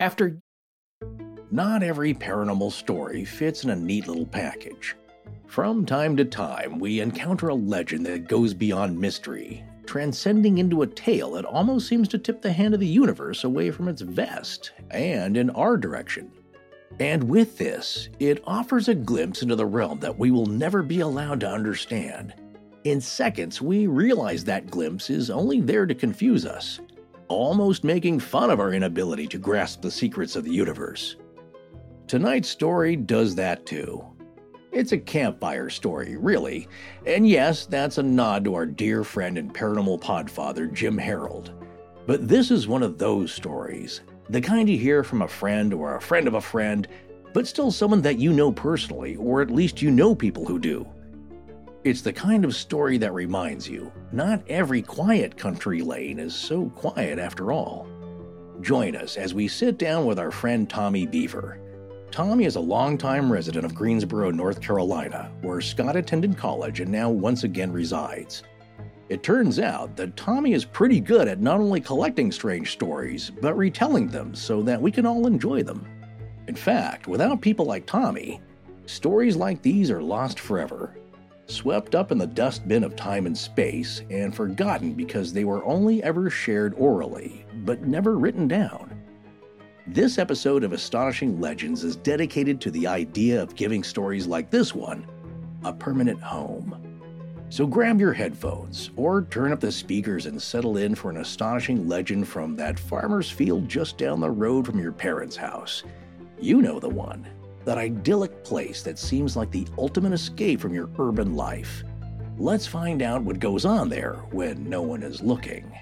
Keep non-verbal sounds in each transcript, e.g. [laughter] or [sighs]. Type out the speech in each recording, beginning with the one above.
After Not every paranormal story fits in a neat little package. From time to time, we encounter a legend that goes beyond mystery, transcending into a tale that almost seems to tip the hand of the universe away from its vest and in our direction. And with this, it offers a glimpse into the realm that we will never be allowed to understand. In seconds, we realize that glimpse is only there to confuse us, almost making fun of our inability to grasp the secrets of the universe. Tonight's story does that too. It's a campfire story, really, and yes, that's a nod to our dear friend and paranormal podfather, Jim Harold. But this is one of those stories, the kind you hear from a friend or a friend of a friend, but still someone that you know personally, or at least you know people who do. It's the kind of story that reminds you not every quiet country lane is so quiet after all. Join us as we sit down with our friend Tommy Beaver. Tommy is a longtime resident of Greensboro, North Carolina, where Scott attended college and now once again resides. It turns out that Tommy is pretty good at not only collecting strange stories, but retelling them so that we can all enjoy them. In fact, without people like Tommy, stories like these are lost forever, swept up in the dustbin of time and space, and forgotten because they were only ever shared orally, but never written down. This episode of Astonishing Legends is dedicated to the idea of giving stories like this one a permanent home. So grab your headphones or turn up the speakers and settle in for an astonishing legend from that farmer's field just down the road from your parents' house. You know the one. That idyllic place that seems like the ultimate escape from your urban life. Let's find out what goes on there when no one is looking.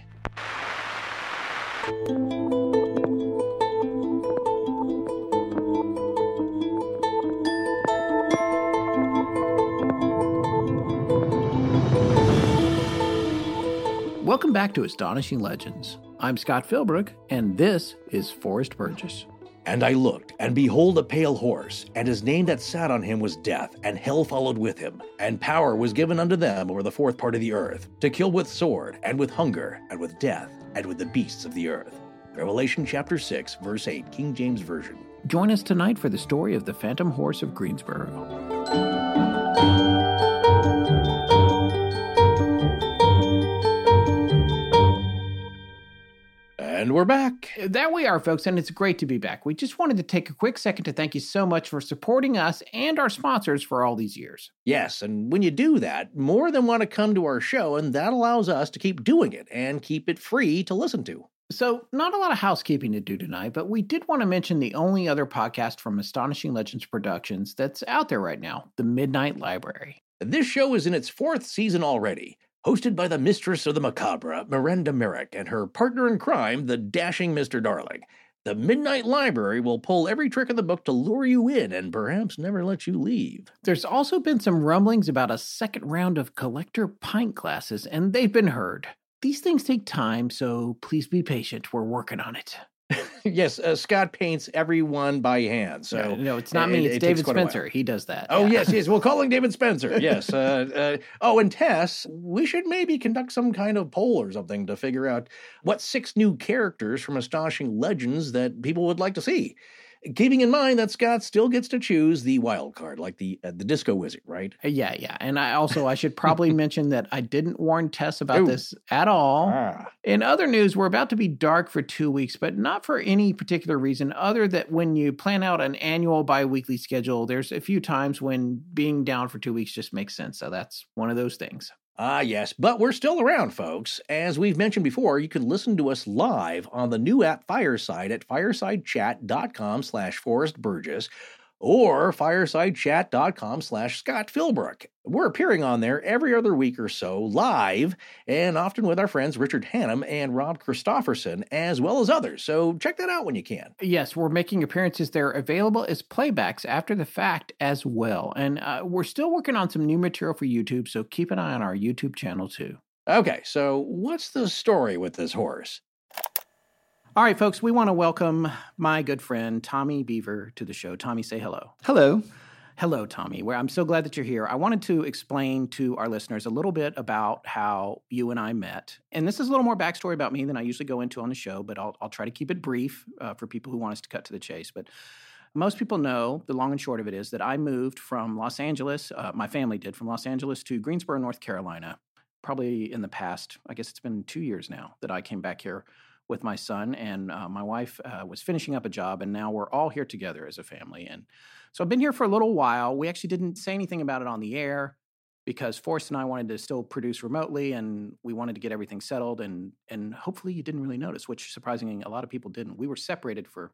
Welcome back to Astonishing Legends. I'm Scott Philbrook, and this is Forrest Burgess. And I looked, and behold a pale horse, and his name that sat on him was Death, and hell followed with him. And power was given unto them over the fourth part of the earth, to kill with sword, and with hunger, and with death, and with the beasts of the earth. Revelation chapter 6, verse 8, King James Version. Join us tonight for the story of the Phantom Horse of Greensboro. And we're back. That we are, folks, and it's great to be back. We just wanted to take a quick second to thank you so much for supporting us and our sponsors for all these years. Yes, and when you do that, more than want to come to our show, and that allows us to keep doing it and keep it free to listen to. So, not a lot of housekeeping to do tonight, but we did want to mention the only other podcast from Astonishing Legends Productions that's out there right now The Midnight Library. This show is in its fourth season already, hosted by the mistress of the macabre, Miranda Merrick, and her partner in crime, the dashing Mr. Darling. The Midnight Library will pull every trick in the book to lure you in and perhaps never let you leave. There's also been some rumblings about a second round of collector pint glasses, and they've been heard. These things take time, so please be patient. We're working on it. [laughs] yes, uh, Scott paints everyone by hand. So Yeah, no, it's not it- me. it It's takes David quite a while. Spencer. He does that. Oh yeah. yes, yes. We're calling David Spencer. [laughs] Yes. Uh, uh, oh, and Tess, we should maybe conduct some kind of poll or something to figure out what six new characters from Astonishing Legends that people would like to see. Keeping in mind that Scott still gets to choose the wild card, like the uh, the Disco Wizard, right? Uh, Yeah, yeah. And I also I should probably [laughs] mention that I didn't warn Tess about Ooh. this at all. Ah, In other news, we're about to be dark for two weeks, but not for any particular reason other that when you plan out an annual bi-weekly schedule, there's a few times when being down for two weeks just makes sense. So that's one of those things. Ah, yes, but we're still around, folks. As we've mentioned before, you can listen to us live on the new app Fireside at firesidechat.com slash Forrest Burgess or firesidechat.com slash Scott Philbrook. We're appearing on there every other week or so, live, and often with our friends Richard Hannum and Rob Christofferson, as well as others. So check that out when you can. Yes, we're making appearances there available as playbacks after the fact as well. And uh, we're still working on some new material for YouTube, so keep an eye on our YouTube channel too. Okay, so what's the story with this horse? All right, folks, we want to welcome my good friend Tommy Beaver to the show. Tommy, say hello. Hello. Hello, Tommy. Where I'm so glad that you're here. I wanted to explain to our listeners a little bit about how you and I met. And this is a little more backstory about me than I usually go into on the show, but I'll, I'll try to keep it brief uh, for people who want us to cut to the chase. But most people know the long and short of it is that I moved from Los Angeles, uh, my family did, from Los Angeles to Greensboro, North Carolina, probably in the past, I guess it's been two years now that I came back here with my son, and uh, my wife uh, was finishing up a job, and now we're all here together as a family. And so I've been here for a little while. We actually didn't say anything about it on the air because Forrest and I wanted to still produce remotely, and we wanted to get everything settled. And and hopefully you didn't really notice, which surprisingly a lot of people didn't. We were separated for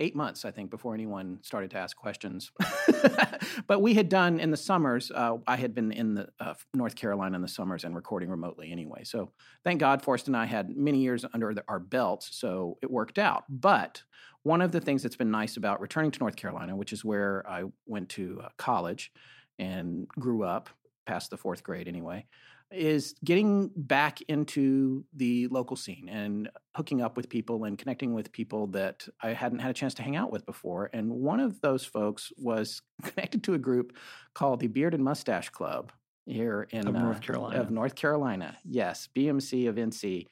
eight months, I think, before anyone started to ask questions. [laughs] but we had done in the summers. Uh, I had been in the uh, North Carolina in the summers and recording remotely anyway. So thank God, Forrest and I had many years under the, our belts, so it worked out. But one of the things that's been nice about returning to North Carolina, which is where I went to uh, college and grew up past the fourth grade anyway, is getting back into the local scene and hooking up with people and connecting with people that I hadn't had a chance to hang out with before. And one of those folks was [laughs] connected to a group called the Beard and Mustache Club here in of North Carolina. Uh, of North Carolina, yes, BMC of NC.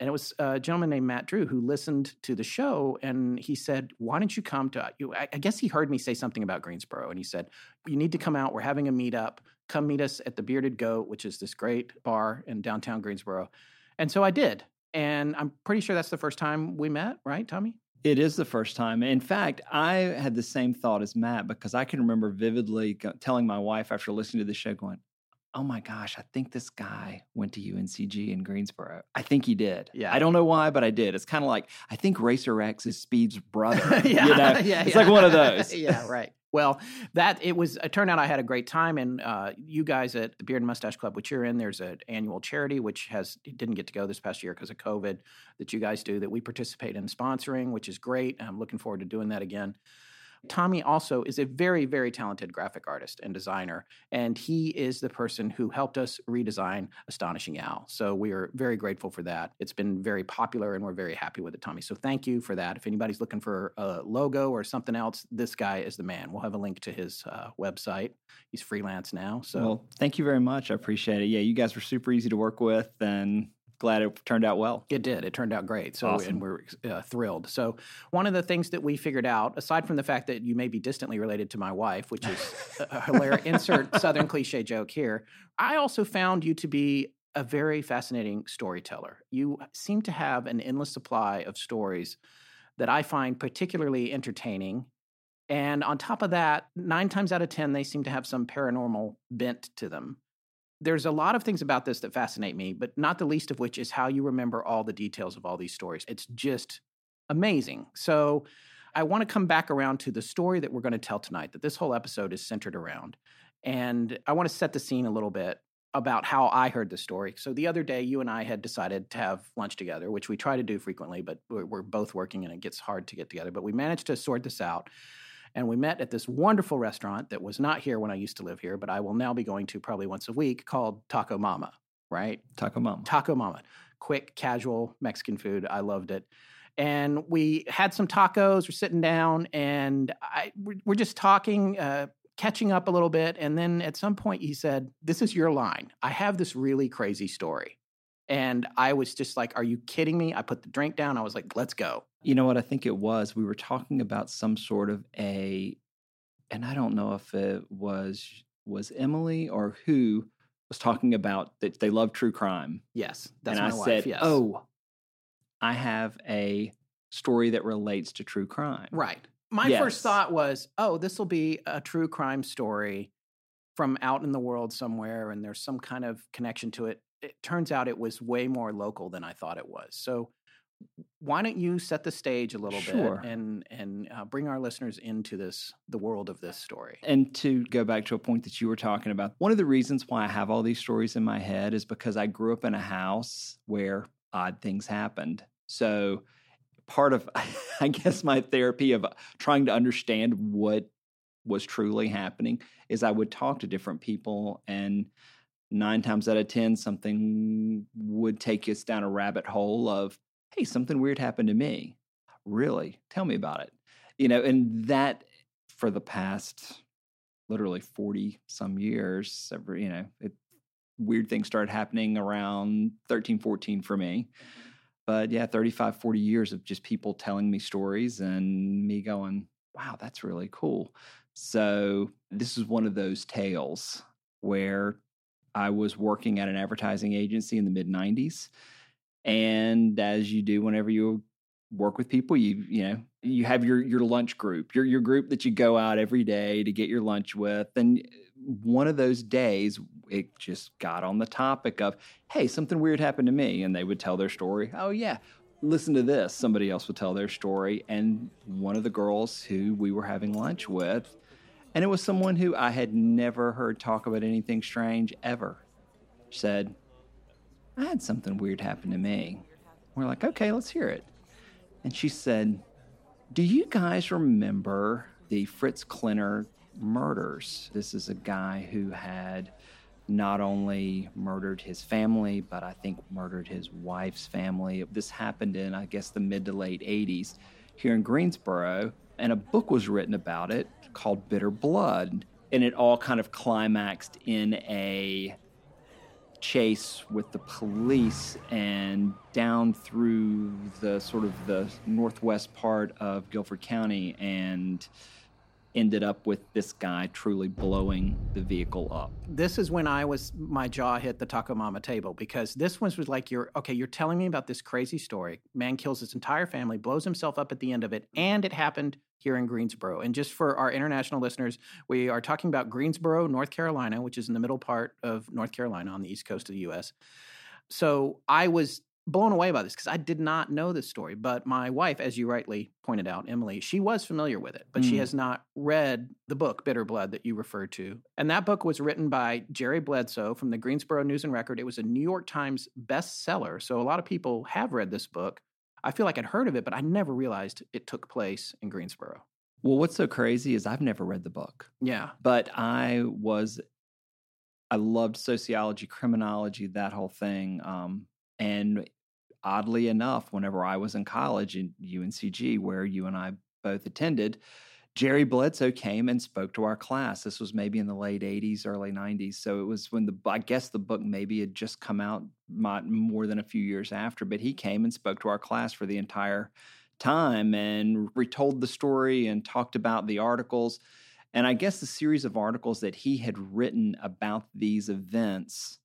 And it was a gentleman named Matt Drew who listened to the show and he said, Why don't you come to, I guess he heard me say something about Greensboro. And he said, You need to come out. We're having a meetup. Come meet us at the Bearded Goat, which is this great bar in downtown Greensboro. And so I did. And I'm pretty sure that's the first time we met, right, Tommy? It is the first time. In fact, I had the same thought as Matt because I can remember vividly telling my wife after listening to the show, going, oh my gosh, I think this guy went to UNCG in Greensboro. I think he did. Yeah. I don't know why, but I did. It's kind of like I think Racer X is Speed's brother. yeah, [laughs] you know? yeah, it's yeah. like one of those. [laughs] yeah, right. Well, that it was. It turned out I had a great time, and uh, you guys at the Beard and Mustache Club, which you're in, there's an annual charity which has didn't get to go this past year because of COVID. That you guys do that we participate in sponsoring, which is great. I'm looking forward to doing that again. Tommy also is a very, very talented graphic artist and designer, and he is the person who helped us redesign Astonishing Al. So we are very grateful for that. It's been very popular, and we're very happy with it, Tommy. So thank you for that. If anybody's looking for a logo or something else, this guy is the man. We'll have a link to his uh, website. He's freelance now. So well, thank you very much. I appreciate it. Yeah, you guys were super easy to work with, and glad it turned out well. It did. It turned out great. So, awesome. and we're uh, thrilled. So, one of the things that we figured out, aside from the fact that you may be distantly related to my wife, which is hilarious insert [laughs] Southern cliche joke here, I also found you to be a very fascinating storyteller. You seem to have an endless supply of stories that I find particularly entertaining. And on top of that, nine times out of 10, they seem to have some paranormal bent to them there's a lot of things about this that fascinate me, but not the least of which is how you remember all the details of all these stories. It's just amazing. So I want to come back around to the story that we're going to tell tonight, that this whole episode is centered around. And I want to set the scene a little bit about how I heard the story. So the other day, you and I had decided to have lunch together, which we try to do frequently, but we're both working and it gets hard to get together. But we managed to sort this out. And we met at this wonderful restaurant that was not here when I used to live here, but I will now be going to probably once a week called Taco Mama, right? Taco Mama. Taco Mama. Quick, casual Mexican food. I loved it. And we had some tacos, we're sitting down, and I, we're just talking, uh, catching up a little bit. And then at some point, he said, This is your line. I have this really crazy story. And I was just like, Are you kidding me? I put the drink down. I was like, Let's go. You know what? I think it was. We were talking about some sort of a, and I don't know if it was was Emily or who was talking about that they love true crime. Yes, that's and my I wife. said, yes. "Oh, I have a story that relates to true crime." Right. My Yes. first thought was, oh, this will be a true crime story from out in the world somewhere, and there's some kind of connection to it. It turns out it was way more local than I thought it was. So, why don't you set the stage a little Sure. bit and and uh, bring our listeners into this the world of this story? And to go back to a point that you were talking about, one of the reasons why I have all these stories in my head is because I grew up in a house where odd things happened. So part of, [laughs] I guess, my therapy of trying to understand what was truly happening is I would talk to different people, and nine times out of 10, something would take us down a rabbit hole of, hey, something weird happened to me. Really? Tell me about it. You know, and that for the past literally 40 some years. Every, you know, it, weird things started happening around 13, 14 for me. But yeah, 35, 40 years of just people telling me stories and me going, wow, that's really cool. So this is one of those tales where I was working at an advertising agency in the mid 90s. And as you do whenever you work with people you you know you have your your lunch group your your group that you go out every day to get your lunch with and eh, one of those days it just got on the topic of hey something weird happened to me and they would tell their story oh yeah listen to this somebody else would tell their story and one of the girls who we were having lunch with and it was someone who I had never heard talk about anything strange ever said I had something weird happen to me we're like okay let's hear it and she said, Do you guys remember the Fritz Klenner murders? This is a guy who had not only murdered his family, but I think murdered his wife's family. This happened in, I guess, the mid to late 80s here in Greensboro. And a book was written about it called Bitter Blood. And it all kind of climaxed in a chase with the police and down through the sort of the northwest part of Guilford County and ended up with this guy truly blowing the vehicle up. This is when I was my jaw hit the taco mama table because this one was like you're okay, you're telling me about this crazy story. Man kills his entire family, blows himself up at the end of it, and it happened here in Greensboro. And just for our international listeners, we are talking about Greensboro, North Carolina, which is in the middle part of North Carolina on the east coast of the US. So I was blown away by this because I did not know this story. But my wife, as you rightly pointed out, Emily, she was familiar with it, but mm. she has not read the book Bitter Blood that you referred to. And that book was written by Jerry Bledsoe from the Greensboro News and Record. It was a New York Times bestseller. So a lot of people have read this book. I feel like I'd heard of it, but I never realized it took place in Greensboro. Well, what's so crazy is I've never read the book. Yeah. But I was, I loved sociology, criminology, that whole thing. Um, and oddly enough, whenever I was in college in UNCG, where you and I both attended, Jerry Bledsoe came and spoke to our class. This was maybe in the late 80s, early 90s. So it was when the, I guess the book maybe had just come out more than a few years after, but he came and spoke to our class for the entire time and retold the story and talked about the articles. And I guess the series of articles that he had written about these events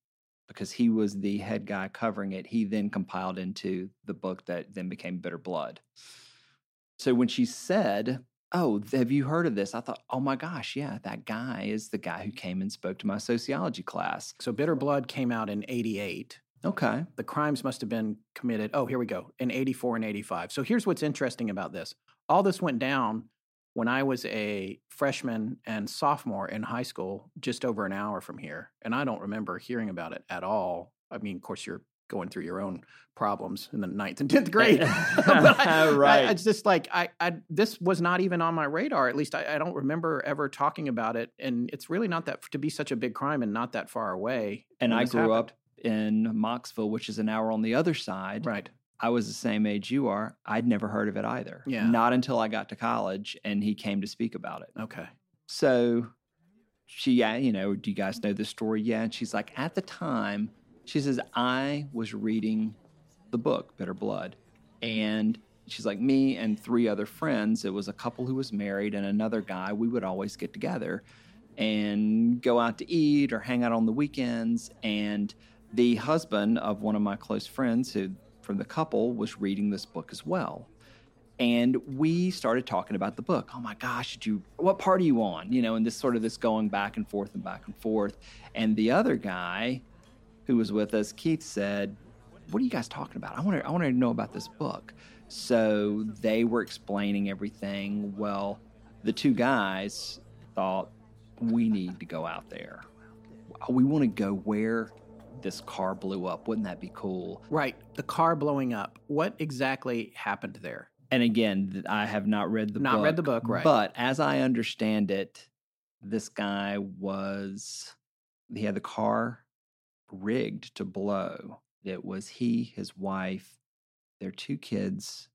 because he was the head guy covering it, he then compiled into the book that then became Bitter Blood. So when she said, Oh, have you heard of this? I thought, Oh my gosh, yeah, that guy is the guy who came and spoke to my sociology class. So Bitter Blood came out in 88. Okay. The crimes must have been committed. Oh, here we go. In 84 and 85. So here's what's interesting about this. All this went down when I was a freshman and sophomore in high school, just over an hour from here. And I don't remember hearing about it at all. I mean, of course, you're going through your own problems in the ninth and tenth grade. [laughs] [laughs] I, right. I, it's just like I, I, this was not even on my radar. At least I, I, don't remember ever talking about it. And it's really not that to be such a big crime and not that far away. And I grew happened. up in Mocksville, which is an hour on the other side. Right. I was the same age you are. I'd never heard of it either. Yeah. Not until I got to college and he came to speak about it. Okay. So she, yeah, you know, do you guys know this story? Yeah. And she's like, at the time, she says, I was reading the book, Bitter Blood. And she's like, me and three other friends, it was a couple who was married and another guy, we would always get together and go out to eat or hang out on the weekends. And the husband of one of my close friends, who from the couple was reading this book as well. And we started talking about the book. Oh my gosh, did you what part are you on? You know, and this sort of this going back and forth and back and forth. And the other guy who was with us, Keith said, What are you guys talking about? I want to I want to know about this book. So they were explaining everything. Well, the two guys thought we need to go out there. We want to go where this car blew up. Wouldn't that be cool? Right. The car blowing up. What exactly happened there? And again, I have not read the not book. read the book, right. But as I understand it, this guy was he had the car rigged to blow. It was he, his wife, their two kids,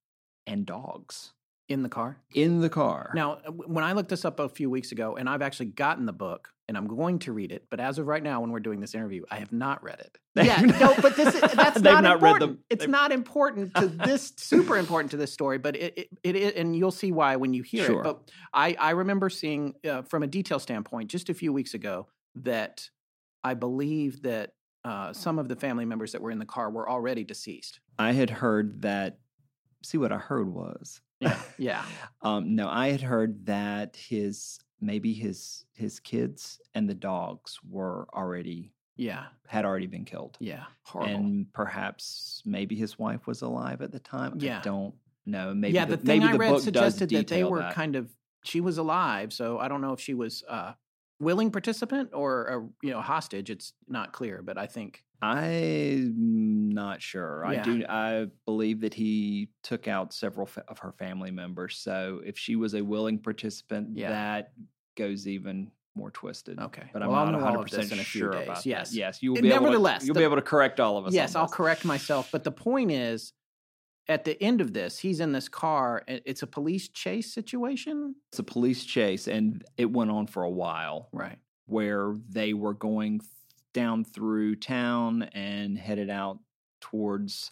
and dogs. In the car. in the car. Now, when I looked this up a few weeks ago, and I've actually gotten the book, and I'm going to read it, but as of right now, when we're doing this interview, I have not read it. [laughs] Yeah, no, but this is, that's [laughs] not, not read important. them. It's They've- not important to [laughs] this, super important to this story, but it, it, it is, and you'll see why when you hear Sure. it. But I, I remember seeing uh, from a detail standpoint just a few weeks ago that I believe that uh, some of the family members that were in the car were already deceased. I had heard that. See what I heard was. Yeah, yeah. [laughs] Um, no, I had heard that his maybe his his kids and the dogs were already Yeah, had already been killed, yeah. Horrible. and perhaps maybe his wife was alive at the time. Yeah. I don't know. Maybe yeah, the, the thing maybe I the read book suggested that they were that. kind of she was alive, so I don't know if she was uh, willing participant or a you know hostage. It's not clear, but I think I'm not sure. I do. I believe that he took out several fa- of her family members. So if she was a willing participant, Yeah. that goes even more twisted. okay. But I'm not 100 of this percent in a few sure days. about that. yes, Yes, you will be able nevertheless, to. You'll the- be able to correct all of us. yes. I'll this. correct myself. But the point is, at the end of this, he's in this car. It's a police chase situation, It's a police chase, and it went on for a while, right? where they were going down through town and headed out towards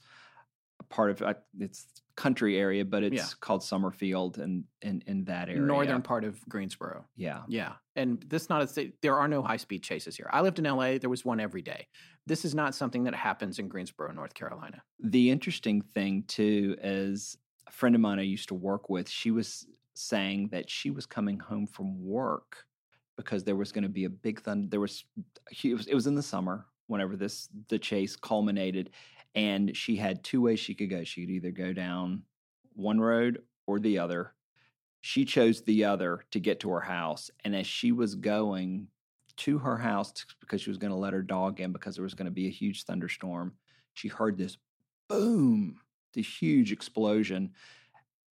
a part of uh, it's country area, but it's Yeah. called Summerfield, and in in that area, Northern part of Greensboro. Yeah, Yeah, and this not a th- there are no high speed chases here. I lived in L.A. There was one every day. This is not something that happens in Greensboro, North Carolina. The interesting thing too is a friend of mine I used to work with. She was saying that she was coming home from work because there was going to be a big thunder. There was it was it was in the summer whenever this the chase culminated, and she had two ways she could go. She could either go down one road or the other. She chose the other to get to her house, and as she was going to her house because she was going to let her dog in because there was going to be a huge thunderstorm, she heard this boom, the huge explosion.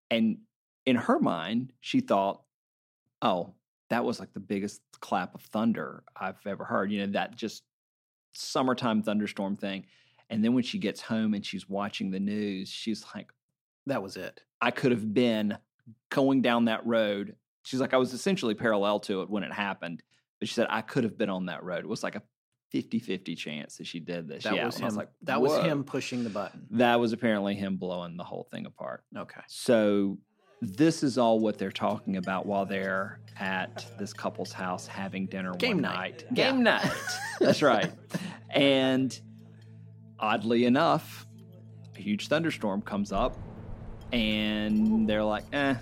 And in her mind, she thought, oh, that was like the biggest clap of thunder I've ever heard. You know, that just summertime thunderstorm thing. And then when she gets home and she's watching the news, she's like, That was it. I could have been going down that road. She's like, I was essentially parallel to it when it happened. But she said, I could have been on that road. It was like a 50 50 chance that she did this. That yeah. was him. Was like, that was him pushing the button. That was apparently him blowing the whole thing apart. Okay. So this is all what they're talking about while they're at this couple's house having dinner Game one night. night. Game night. [laughs] That's right. And oddly enough, a huge thunderstorm comes up and they're like, eh,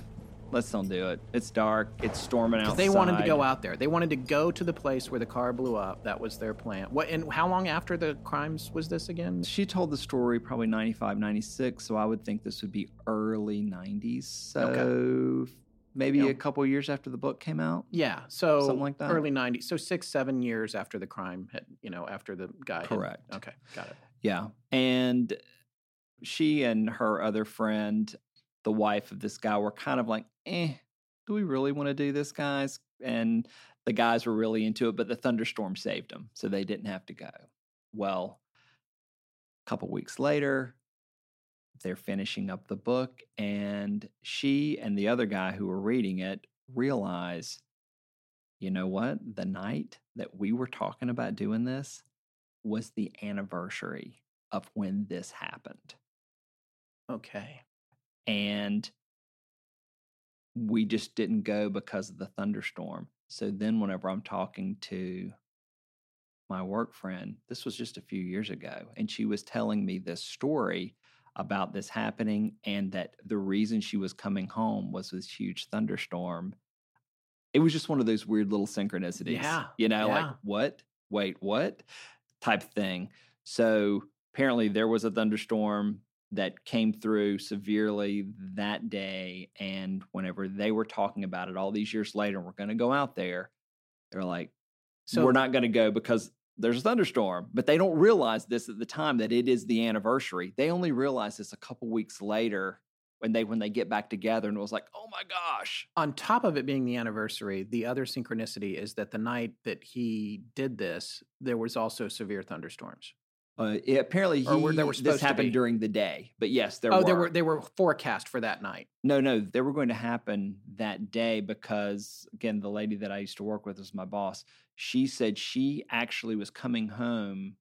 let's don't do it. It's dark. It's storming outside. They wanted to go out there. They wanted to go to the place where the car blew up. That was their plan. What and how long after the crimes was this again? She told the story probably 95, 96, so I would think this would be early 90s. So Okay. maybe Yeah. a couple years after the book came out. Yeah, so Something like that? Early '90s, so six, seven years after the crime had, you know, after the guy. had- Correct. okay, got it. Yeah. And she and her other friend, the wife of this guy, were kind of like, eh, do we really want to do this, guys? And the guys were really into it, but the thunderstorm saved them. So they didn't have to go. Well, a couple weeks later, they're finishing up the book, and she and the other guy who were reading it realize, you know what? The night that we were talking about doing this was the anniversary of when this happened. Okay, And we just didn't go because of the thunderstorm. So then, whenever I'm talking to my work friend, this was just a few years ago, and she was telling me this story about this happening and that the reason she was coming home was this huge thunderstorm. It was just one of those weird little synchronicities. Yeah, You know, yeah. like, what? Wait, what? Type thing. So apparently there was a thunderstorm that came through severely that day. And whenever they were talking about it all these years later, we're going to go out there, they're like, so we're not going to go because there's a thunderstorm. But they don't realize this at the time that it is the anniversary. They only realize this a couple weeks later when they when they get back together and it was like, oh my gosh. on top of it being the anniversary, the other synchronicity is that the night that he did this, there was also severe thunderstorms. Uh, it- apparently, Or were- he- were this happened during the day. But yes, there oh, were. they were they were forecast for that night. No, no, they were going to happen that day because again, the lady that I used to work with was my boss. She said she actually was coming home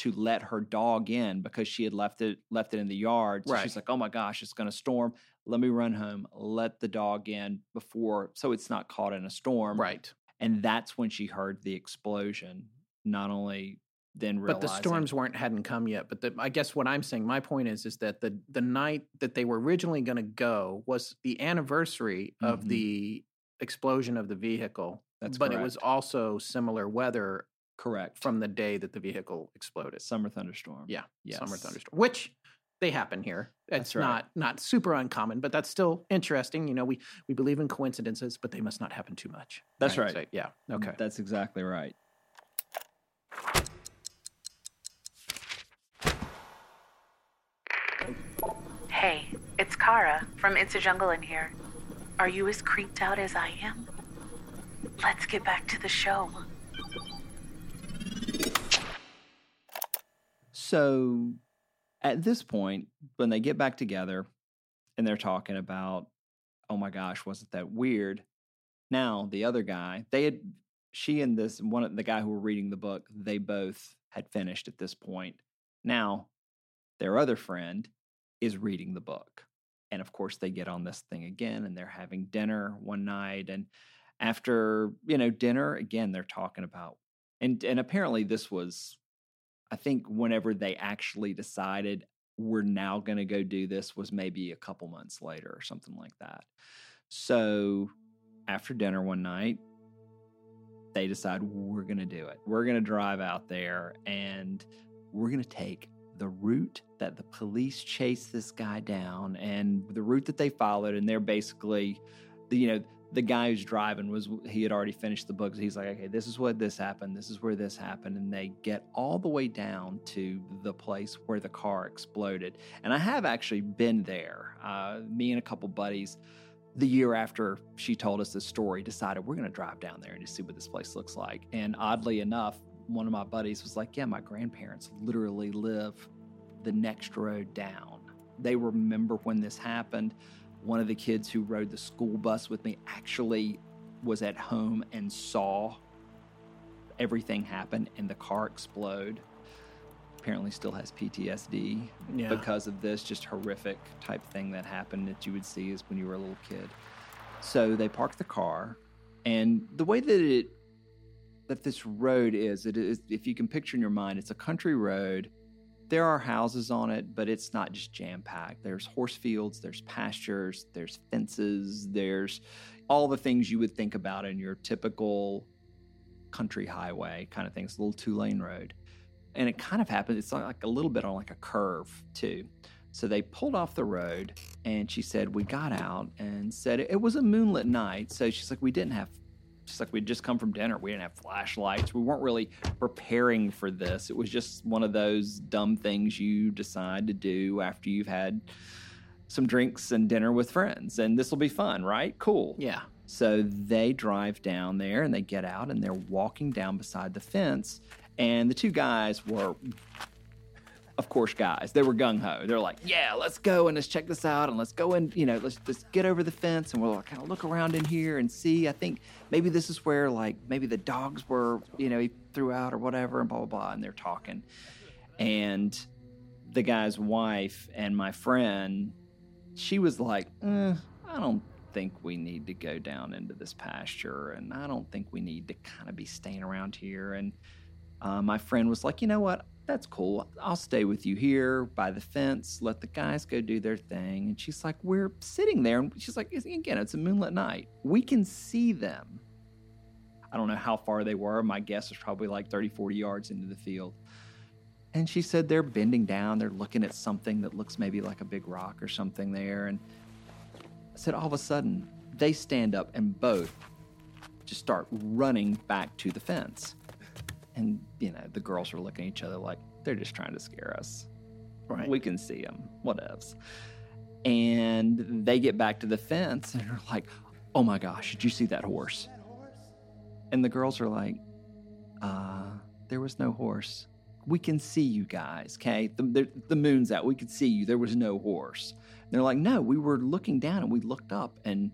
to let her dog in because she had left it left it in the yard. So Right. she's like, "Oh my gosh, it's going to storm. Let me run home, let the dog in before so it's not caught in a storm." Right. And that's when she heard the explosion. Not only then realizing, But the storms weren't hadn't come yet. But the, I guess what I'm saying, my point is, is that the the night that they were originally going to go was the anniversary of Mhm. the explosion of the vehicle. That's but it was also similar weather correct from the day that the vehicle exploded. summer thunderstorm. Yeah, summer thunderstorm, which they happen here. It's That's right. not not super uncommon, but that's still interesting. You know, we we believe in coincidences, but they must not happen too much. That's right. So, yeah. Okay. That's exactly right. Hey, it's Kara from It's a Jungle in here. Are you as creeped out as I am? Let's get back to the show. So at this point, when they get back together and they're talking about, oh my gosh, wasn't that weird? Now the other guy, they had she and this one of the guy who were reading the book, they both had finished at this point. Now their other friend is reading the book. And of course they get on this thing again and they're having dinner one night and after, you know, dinner again they're talking about and and apparently this was I think whenever they actually decided we're now going to go do this was maybe a couple months later or something like that. So after dinner one night, they decide we're going to do it. We're going to drive out there and we're going to take the route that the police chased this guy down and the route that they followed. And they're basically, the, you know, the guy who's driving was he had already finished the book. He's like, okay, this is what this happened. This is where this happened. And they get all the way down to the place where the car exploded. And I have actually been there. Uh, me and a couple buddies, the year after she told us this story, decided we're going to drive down there and just see what this place looks like. And oddly enough, one of my buddies was like, yeah, my grandparents literally live the next road down. They remember when this happened one of the kids who rode the school bus with me actually was at home and saw everything happen and the car explode. Apparently, still has PTSD Yeah. because of this just horrific type thing that happened that you would see is when you were a little kid. So they parked the car, and the way that it that this road is, it is if you can picture in your mind, it's a country road there are houses on it, but it's not just jam packed. There's horse fields, there's pastures, there's fences, there's all the things you would think about in your typical country highway kind of thing. It's a little two lane road. And it kind of happened, it's like a little bit on like a curve too. So they pulled off the road and she said, We got out and said it was a moonlit night. So she's like, We didn't have She's like, we'd just come from dinner. We didn't have flashlights. We weren't really preparing for this. It was just one of those dumb things you decide to do after you've had some drinks and dinner with friends. And this will be fun, right? Cool. Yeah. So they drive down there and they get out and they're walking down beside the fence. And the two guys were, of course, guys. They were gung ho. They're like, yeah, let's go and let's check this out and let's go and, you know, let's just get over the fence and we'll kind of look around in here and see. I think maybe this is where, like, maybe the dogs were, you know, he threw out or whatever and blah, blah, blah. And they're talking. And the guy's wife and my friend, she was like, eh, I don't think we need to go down into this pasture and I don't think we need to kind of be staying around here. And uh, my friend was like, you know what? That's cool. I'll stay with you here by the fence. Let the guys go do their thing. And she's like, we're sitting there. And she's like, again, it's a moonlit night. We can see them. I don't know how far they were. My guess is probably like 30, 40 yards into the field. And she said they're bending down. They're looking at something that looks maybe like a big rock or something there. And I said, all of a sudden, they stand up and both just start running back to the fence. And, you know, the girls were looking at each other like they're just trying to scare us. Right. We can see them, whatevs. And they get back to the fence and are like, oh my gosh, did you see that horse? And the girls are like, uh, there was no horse. we can see you guys, okay? The, the, the moon's out. We could see you. There was no horse. And they're like, no, we were looking down and we looked up and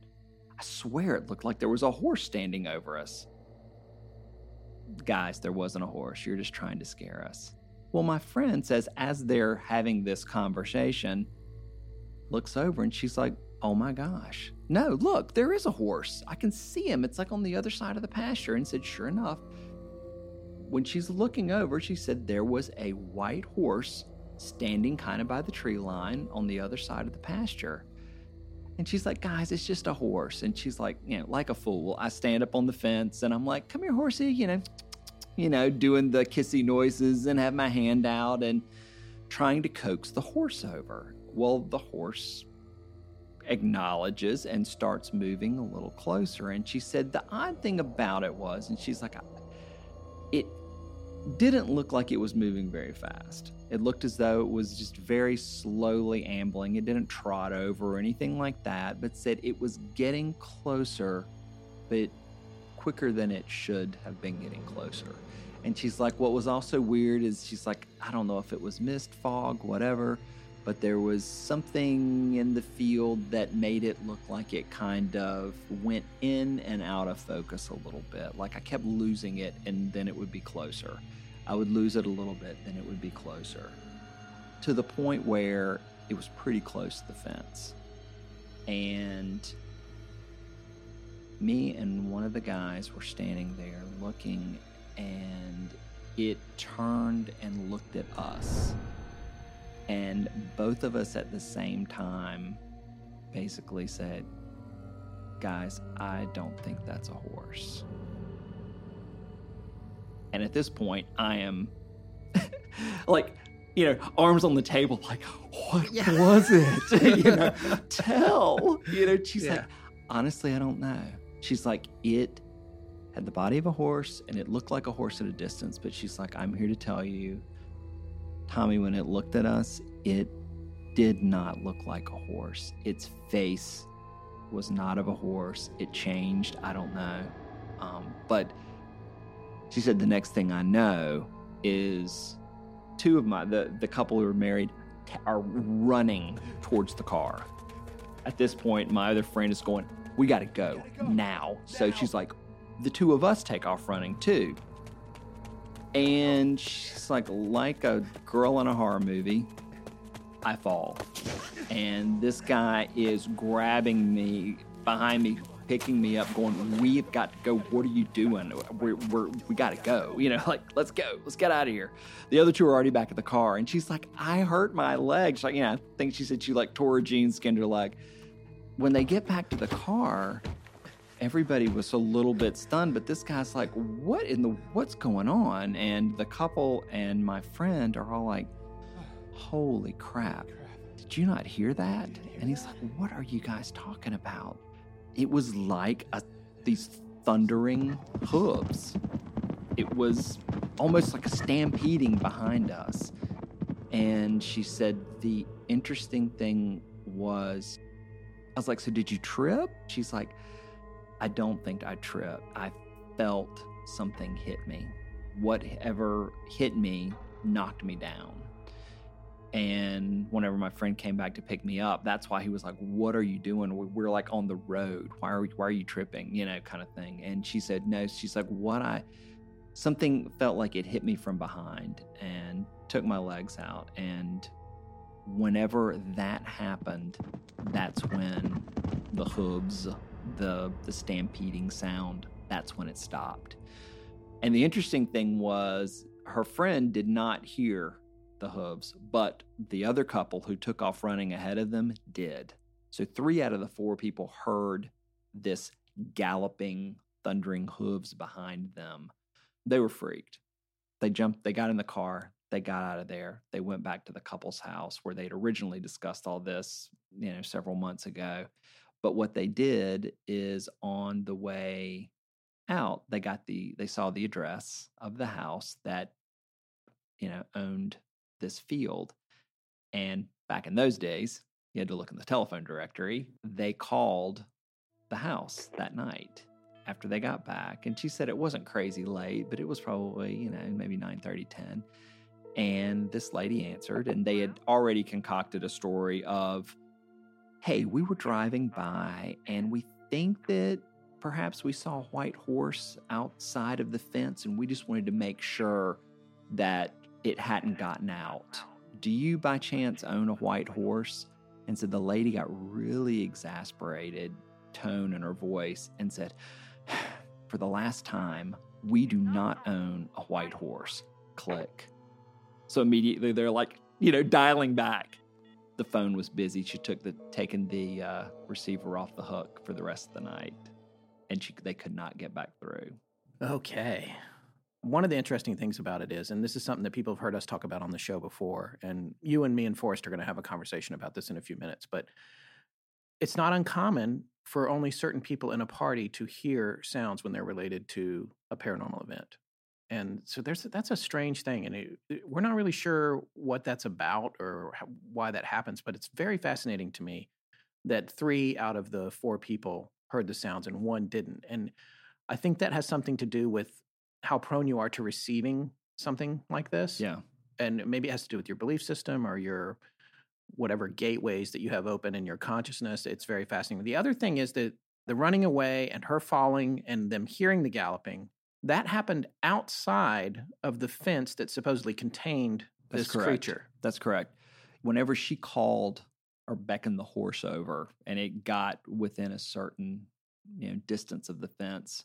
I swear it looked like there was a horse standing over us. Guys, there wasn't a horse. You're just trying to scare us. Well, my friend says, as they're having this conversation, looks over and she's like, oh my gosh. No, look, there is a horse. I can see him. It's like on the other side of the pasture. And said, sure enough, when she's looking over, she said there was a white horse standing kind of by the tree line on the other side of the pasture. And she's like, guys, it's just a horse. And she's like, you know, like a fool. I stand up on the fence and I'm like, come here, horsey, you know, you know, doing the kissy noises and have my hand out and trying to coax the horse over. Well, the horse acknowledges and starts moving a little closer. And she said the odd thing about it was, and she's like, it didn't look like it was moving very fast. It looked as though it was just very slowly ambling. It didn't trot over or anything like that, but said it was getting closer, but quicker than it should have been getting closer. And she's like, what was also weird is she's like, I don't know if it was mist, fog, whatever, but there was something in the field that made it look like it kind of went in and out of focus a little bit. Like I kept losing it and then it would be closer. I would lose it a little bit, then it would be closer. To the point where it was pretty close to the fence. And me and one of the guys were standing there looking, and it turned and looked at us. And both of us at the same time basically said, Guys, I don't think that's a horse. And at this point, I am [laughs] like, you know, arms on the table, like, what yeah. was it? [laughs] you know, [laughs] tell. You know, she's yeah. like, honestly, I don't know. She's like, it had the body of a horse and it looked like a horse at a distance, but she's like, I'm here to tell you, Tommy, when it looked at us, it did not look like a horse. Its face was not of a horse. It changed. I don't know. Um, but she said the next thing I know is two of my the the couple who are married are running towards the car. At this point, my other friend is going, "We got to go now." So she's like, "The two of us take off running too." And she's like, like a girl in a horror movie, I fall. And this guy is grabbing me behind me, picking me up, going, "We've got to go. What are you doing? We're, we're we got to go. You know, [laughs] like let's go. Let's get out of here." The other two are already back at the car, and she's like, "I hurt my leg." She's like, "Yeah, I think she said she like tore her jeans, skinned her leg." When they get back to the car, everybody was a little bit stunned. But this guy's like, "What in the what's going on?" And the couple and my friend are all like, "Holy crap!" Did you not hear that? And he's like, What are you guys talking about? it was like a, these thundering hooves. It was almost like a stampeding behind us. And she said, The interesting thing was, I was like, So did you trip? She's like, I don't think I tripped. I felt something hit me. Whatever hit me knocked me down. And whenever my friend came back to pick me up, that's why he was like, "What are you doing? We're like on the road. Why are we, why are you tripping? You know, kind of thing." And she said, "No." She's like, "What I something felt like it hit me from behind and took my legs out and whenever that happened, that's when the hooves, the the stampeding sound, that's when it stopped. And the interesting thing was her friend did not hear the hooves, but the other couple who took off running ahead of them did. So three out of the four people heard this galloping, thundering hooves behind them. They were freaked. They jumped, they got in the car, they got out of there. They went back to the couple's house where they'd originally discussed all this, you know, several months ago. But what they did is on the way out, they got the they saw the address of the house that you know owned this field. And back in those days, you had to look in the telephone directory. They called the house that night after they got back. And she said it wasn't crazy late, but it was probably, you know, maybe 9 30, 10. And this lady answered, and they had already concocted a story of, hey, we were driving by and we think that perhaps we saw a white horse outside of the fence and we just wanted to make sure that it hadn't gotten out. Do you by chance own a white horse? And so the lady got really exasperated, tone in her voice, and said, [sighs] For the last time, we do not own a white horse. Click. So immediately they're like, you know, dialing back. The phone was busy. She took the taking the uh, receiver off the hook for the rest of the night, and she they could not get back through. Okay. One of the interesting things about it is, and this is something that people have heard us talk about on the show before, and you and me and Forrest are going to have a conversation about this in a few minutes, but it's not uncommon for only certain people in a party to hear sounds when they're related to a paranormal event. And so there's that's a strange thing, and it, it- we're not really sure what that's about or how, why that happens. But it's very fascinating to me that three out of the four people heard the sounds and one didn't. And I think that has something to do with how prone you are to receiving something like this. Yeah. And maybe it has to do with your belief system or your whatever gateways that you have open in your consciousness. It's very fascinating. The other thing is that the running away and her falling and them hearing the galloping, that happened outside of the fence that supposedly contained That's this correct. creature. That's correct. Whenever she called or beckoned the horse over and it got within a certain you know distance of the fence,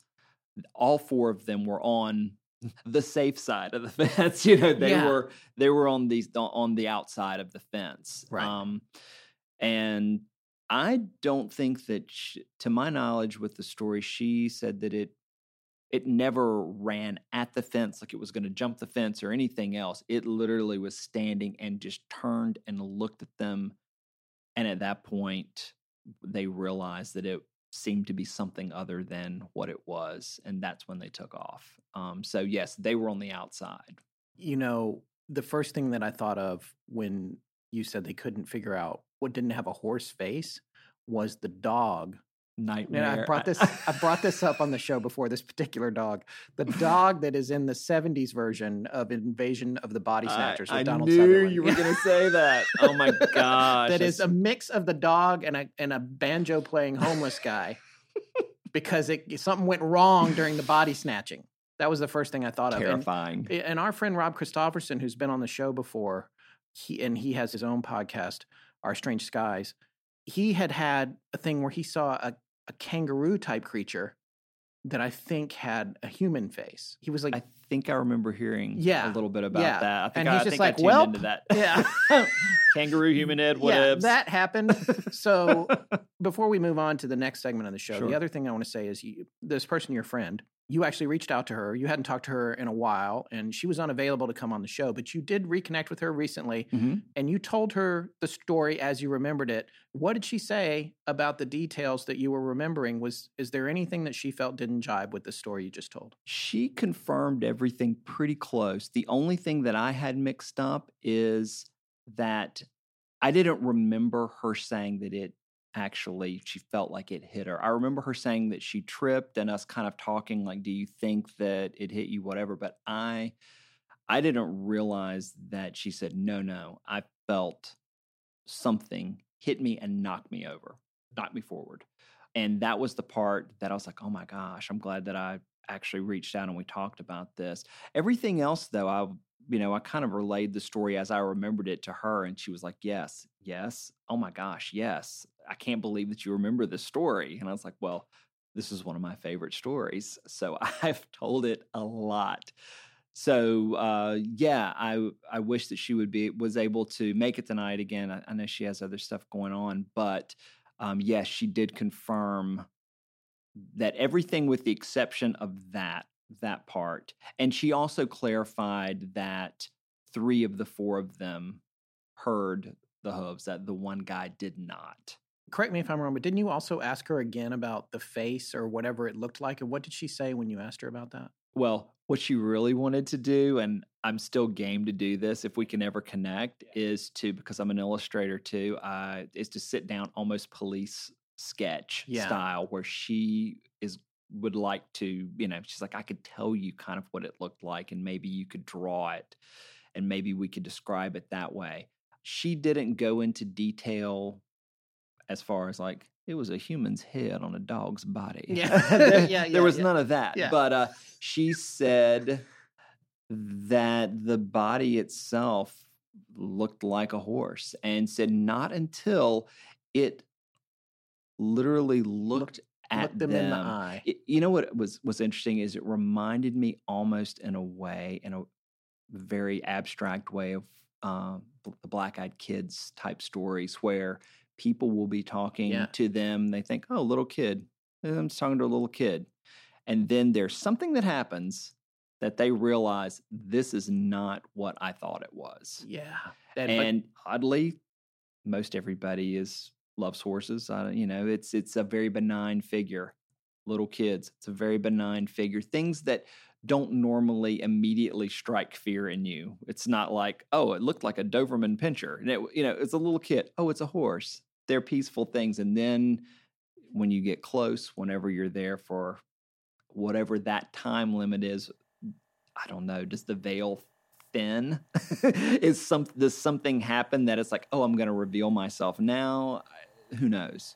all four of them were on [laughs] the safe side of the [laughs] fence. You know, they Yeah. were they were on these on the outside of the fence. Right. Um, and I don't think that, she, to my knowledge, with the story, she said that it it never ran at the fence like it was going to jump the fence or anything else. It literally was standing and just turned and looked at them. And at that point, they realized that it seemed to be something other than what it was. And that's when they took off. Um, so, yes, they were on the outside. You know, the first thing that I thought of when you said they couldn't figure out what didn't have a horse face was the dog Nightmare. And I brought this [laughs] I brought this up on the show before this particular dog. The dog that is in the 70s version of Invasion of the Body Snatchers with I, Donald knew Sutherland. you were going [laughs] to say that. Oh my gosh. that is a mix of the dog and a and a banjo playing homeless guy [laughs] because it something went wrong during the body snatching. That was the first thing I thought of. And- terrifying. and our friend Rob Christofferson, who's been on the show before, he and he has his own podcast, Our Strange Skies. He had had a thing where he saw a, a kangaroo type creature that I think had a human face. He was like, I think I remember hearing Yeah, a little bit about yeah. that. I think And I, he's I just like, "Welp." into that. Yeah. [laughs] Kangaroo, human head, yeah, whatevs. that happened. So [laughs] before we move on to the next segment of the show, Sure. the other thing I want to say is you, this person, your friend, you actually reached out to her. You hadn't talked to her in a while, and she was unavailable to come on the show, but you did reconnect with her recently, Mhm. and you told her the story as you remembered it. What did she say about the details that you were remembering? Was is there anything that she felt didn't jibe with the story you just told? She confirmed everything pretty close. The only thing that I had mixed up is that I didn't remember her saying that it actually she felt like it hit her. I remember her saying that she tripped and us kind of talking like do you think that it hit you whatever, but I I didn't realize that she said no no. I felt something hit me and knocked me over, knocked me forward. And that was the part that I was like, "Oh my gosh, I'm glad that I actually reached out and we talked about this." Everything else though, I you know, I kind of relayed the story as I remembered it to her and she was like, "Yes, yes. Oh my gosh, yes. I can't believe that you remember this story." And I was like, "Well, this is one of my favorite stories." So [laughs] I've told it a lot. So uh, yeah, I I wish that she would be was able to make it tonight again. I, I know she has other stuff going on, but um, yes, she did confirm that everything with the exception of that that part, and she also clarified that three of the four of them heard the hooves. That the one guy did not. Correct me if I'm wrong, but didn't you also ask her again about the face or whatever it looked like? And what did she say when you asked her about that? Well, what she really wanted to do, and I'm still game to do this if we can ever connect, is to because I'm an illustrator too, uh, is to sit down almost police sketch Yeah. style where she is would like to, you know, she's like, I could tell you kind of what it looked like, and maybe you could draw it. and maybe we could describe it that way. She didn't go into detail as far as like it was a human's head on a dog's body. Yeah. there, [laughs] [laughs] Yeah, yeah, there was yeah. none of that. Yeah. But uh, she said that the body itself looked like a horse and said not until it literally looked at Look them, in the eye. it- you know what was was interesting is it reminded me almost in a way, in a very abstract way of um, the Black Eyed Kids type stories where people will be talking Yeah. to them. They think, "Oh, little kid," eh, I'm just talking to a little kid, and then there's something that happens that they realize this is not what I thought it was. Yeah. And, but- oddly, most everybody is loves horses. I, you know, it's it's a very benign figure. Little kids, it's a very benign figure. Things that don't normally immediately strike fear in you. It's not like, oh, it looked like a Doberman pinscher, and it, you know, it's a little kid. Oh, it's a horse. They're peaceful things, and then when you get close, whenever you're there for whatever that time limit is, I don't know, does the veil thin? [laughs] is some does something happen that it's like, oh, I'm going to reveal myself now? Who knows?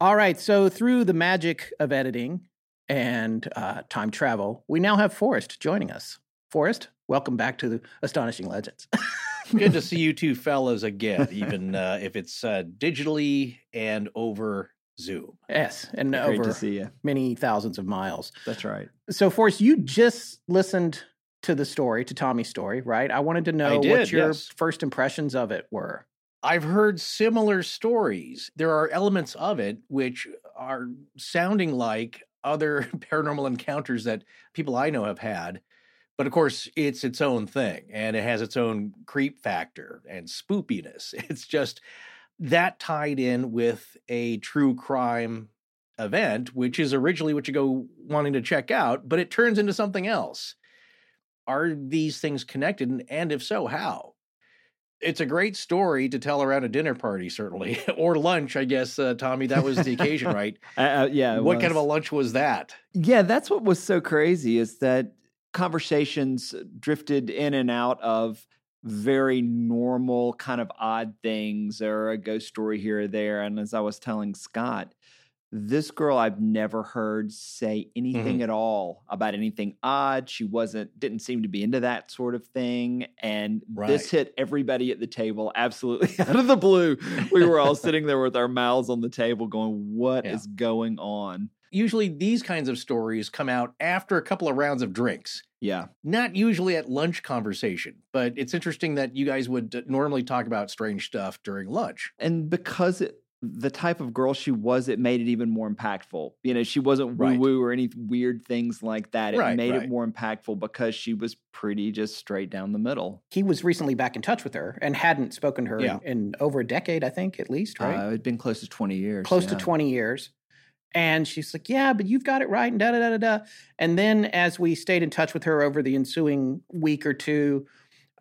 All right. So through the magic of editing and uh, time travel, we now have Forrest joining us. Forrest, welcome back to Astonishing Legends. [laughs] Good to [laughs] see you two fellas again, even uh, if it's uh, digitally and over Zoom. yes, and Great over to see you. many thousands of miles. That's right. So, Forrest, you just listened to the story, to Tommy's story, right? I wanted to know what your yes. first impressions of it were. I've heard similar stories. There are elements of it which are sounding like other [laughs] paranormal encounters that people I know have had. But of course, it's its own thing and it has its own creep factor and spoopiness. [laughs] It's just that tied in with a true crime event, which is originally what you go wanting to check out, but it turns into something else. Are these things connected? And- if so, how? It's a great story to tell around a dinner party, certainly, [laughs] or lunch. I guess, uh, Tommy, that was the occasion, [laughs] right? Uh, uh, yeah. what kind of a lunch was that? Yeah, that's what was so crazy is that conversations drifted in and out of very normal, kind of odd things or a ghost story here or there. And as I was telling Scott, this girl I've never heard say anything mm-hmm. at all about anything odd. She wasn't, didn't seem to be into that sort of thing. And this hit everybody at the table absolutely [laughs] out of the blue. We were all sitting there with our mouths on the table going, "What is Yeah. going on? Usually, these kinds of stories come out after a couple of rounds of drinks. Yeah. Not usually at lunch conversation, but it's interesting that you guys would uh, normally talk about strange stuff during lunch. and because it, the type of girl she was, it made it even more impactful. You know, she wasn't woo Right. woo or any weird things like that. It Right, made right. it more impactful because she was pretty just straight down the middle. He was recently back in touch with her and hadn't spoken to her Yeah. in, in over a decade, I think, at least, right? Uh, it'd been close to 20 years. close to 20 years. And she's like, Yeah, but you've got it right. And da da da da da. And then as we stayed in touch with her over the ensuing week or two,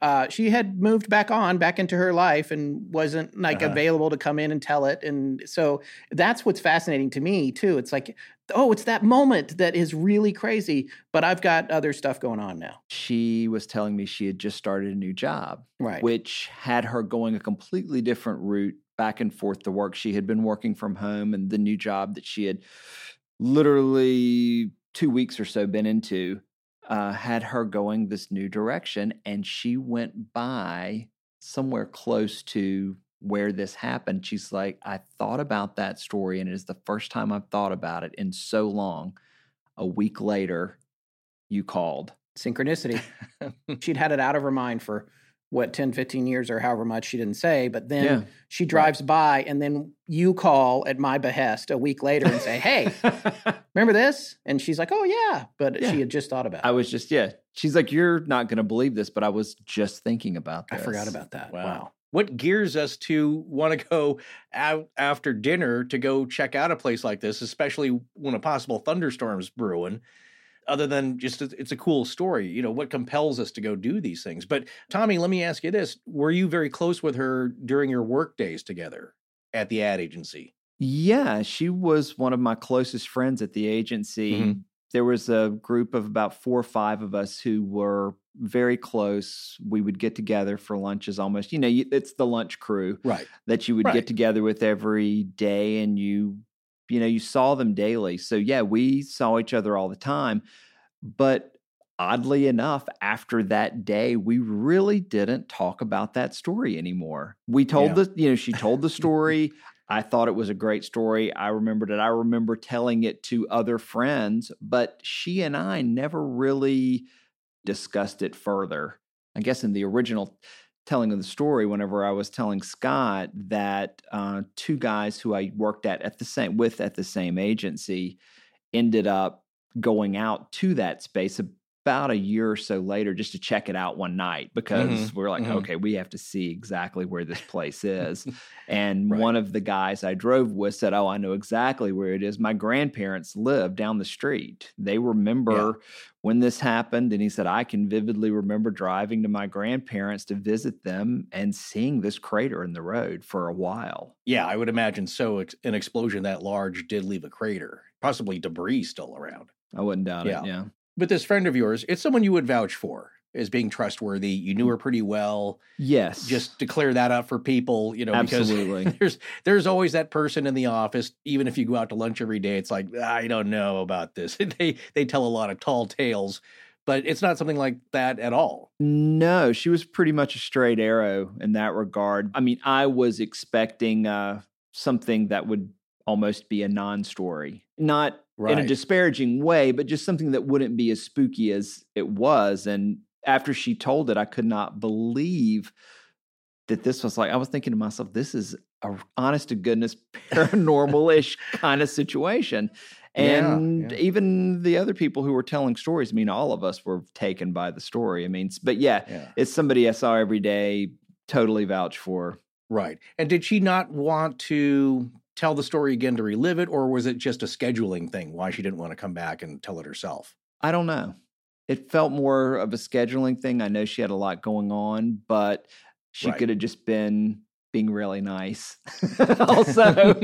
uh, she had moved back on, back into her life and wasn't like Uh-huh. available to come in and tell it. And so that's what's fascinating to me, too. It's like, oh, it's that moment that is really crazy, but I've got other stuff going on now. She was telling me she had just started a new job, Right. which had her going a completely different route back and forth to work. She had been working from home, and the new job that she had literally two weeks or so been into uh, had her going this new direction. And she went by somewhere close to where this happened. She's like, I thought about that story, and it is the first time I've thought about it in so long. A week later, you called. Synchronicity. [laughs] She'd had it out of her mind for what 10 15 years or however much she didn't say but then Yeah. she drives by and then you call at my behest a week later and say hey [laughs] remember this and she's like oh yeah but Yeah. she had just thought about it I was just, yeah. She's like, You're not going to believe this, but I was just thinking about i forgot about that wow, Wow. What gears us to want to go out after dinner to go check out a place like this, especially when a possible thunderstorm's brewing? Other than just it's a cool story, you know, what compels us to go do these things? But Tommy, let me ask you this: Were you very close with her during your work days together at the ad agency? Yeah, she was one of my closest friends at the agency. Mhm. there was a group of about four or five of us who were very close. We would get together for lunches almost, you know, it's the lunch crew Right. that you would Right. get together with every day and you you know you saw them daily. So yeah we saw each other all the time but oddly enough after that day we really didn't talk about that story anymore. We told Yeah. the you know she told the [laughs] story. I thought it was a great story. I remembered it. I remember telling it to other friends but she and i never really discussed it further i guess in the original telling of the story whenever I was telling Scott that uh, two guys who I worked at at the same with at the same agency ended up going out to that space about a year or so later just to check it out one night because Mhm, we're like, mhm. okay, we have to see exactly where this place [laughs] is. and Right. one of the guys I drove with said, "Oh, I know exactly where it is. My grandparents live down the street. They remember." when this happened and he said i can vividly remember driving to my grandparents to visit them and seeing this crater in the road for a while Yeah, I would imagine so. An explosion that large did leave a crater, possibly debris still around. i wouldn't doubt Yeah. it yeah But this friend of yours, it's someone you would vouch for as being trustworthy. You knew her pretty well. yes Just to clear that up for people, you know, Absolutely. because [laughs] there's there's always that person in the office. Even if you go out to lunch every day, it's like I don't know about this. [laughs] they they tell a lot of tall tales, but it's not something like that at all. no she was pretty much a straight arrow in that regard i mean i was expecting uh, something that would almost be a non-story not in a disparaging way, but just something that wouldn't be as spooky as it was. And after she told it, I could not believe that this was like, I was thinking to myself, this is a honest to goodness [laughs] paranormal ish kind of situation. And yeah. even the other people who were telling stories, I mean, all of us were taken by the story. I mean, but yeah, yeah. it's somebody I saw every day, totally vouch for. Right. And did she not want to tell the story again to relive it, or was it just a scheduling thing? Why she didn't want to come back and tell it herself? I don't know. It felt more of a scheduling thing. I know she had a lot going on, but she Right. could have just been being really nice. [laughs] also,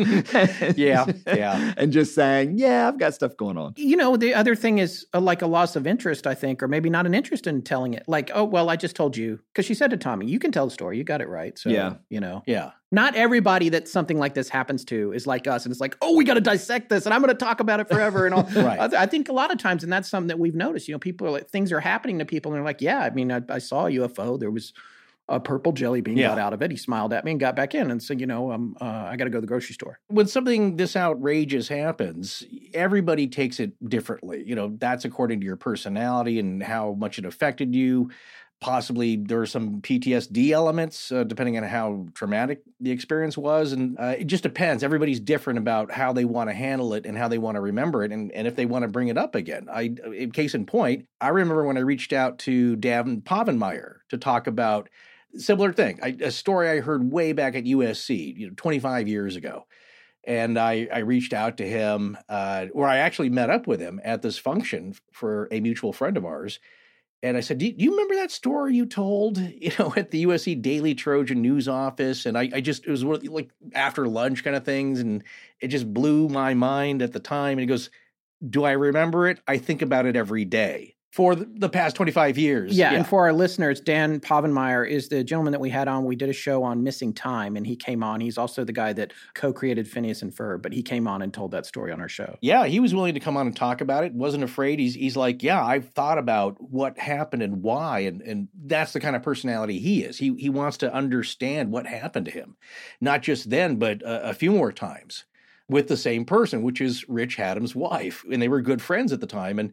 Yeah, yeah. and just saying, "Yeah, I've got stuff going on." You know, the other thing is uh, like a loss of interest, I think, or maybe not an interest in telling it. Like, oh, well, I just told you. Because she said to Tommy, you can tell the story. You got it right. So, Yeah. you know, Yeah. not everybody that something like this happens to is like us. And it's like, oh, we got to dissect this and I'm going to talk about it forever. And all. [laughs] Right. I, I think a lot of times, and that's something that we've noticed, you know, people are like, things are happening to people and they're like, yeah, I mean, I, I saw a UFO. There was a purple jelly bean Yeah. got out of it. He smiled at me and got back in and said, you know, um, uh, I got to go to the grocery store. When something this outrageous happens, everybody takes it differently. You know, that's according to your personality and how much it affected you. Possibly there are some PTSD elements, uh, depending on how traumatic the experience was. And uh, it just depends. Everybody's different about how they want to handle it and how they want to remember it and, and if they want to bring it up again. I, case in point, I remember when I reached out to Dan Povenmire to talk about similar thing, I, a story I heard way back at USC, you know, 25 years ago. And I, I reached out to him, uh, or I actually met up with him at this function for a mutual friend of ours. And I said, do you, do you remember that story you told, [laughs] you know, at the USC Daily Trojan News office? And I, I just, it was one of like after lunch kind of things. And it just blew my mind at the time. And he goes, Do I remember it? I think about it every day for the, past 25 years. Yeah, and for our listeners, Dan Povenmire is the gentleman that we had on. We did a show on missing time, and he came on. He's also the guy that co-created Phineas and Ferb, but he came on and told that story on our show. Yeah, he was willing to come on and talk about it. wasn't afraid. He's he's like, yeah, I've thought about what happened and why, and and that's the kind of personality he is. He he wants to understand what happened to him, not just then, but a, a few more times with the same person, which is Rich Hatem's wife, and they were good friends at the time, and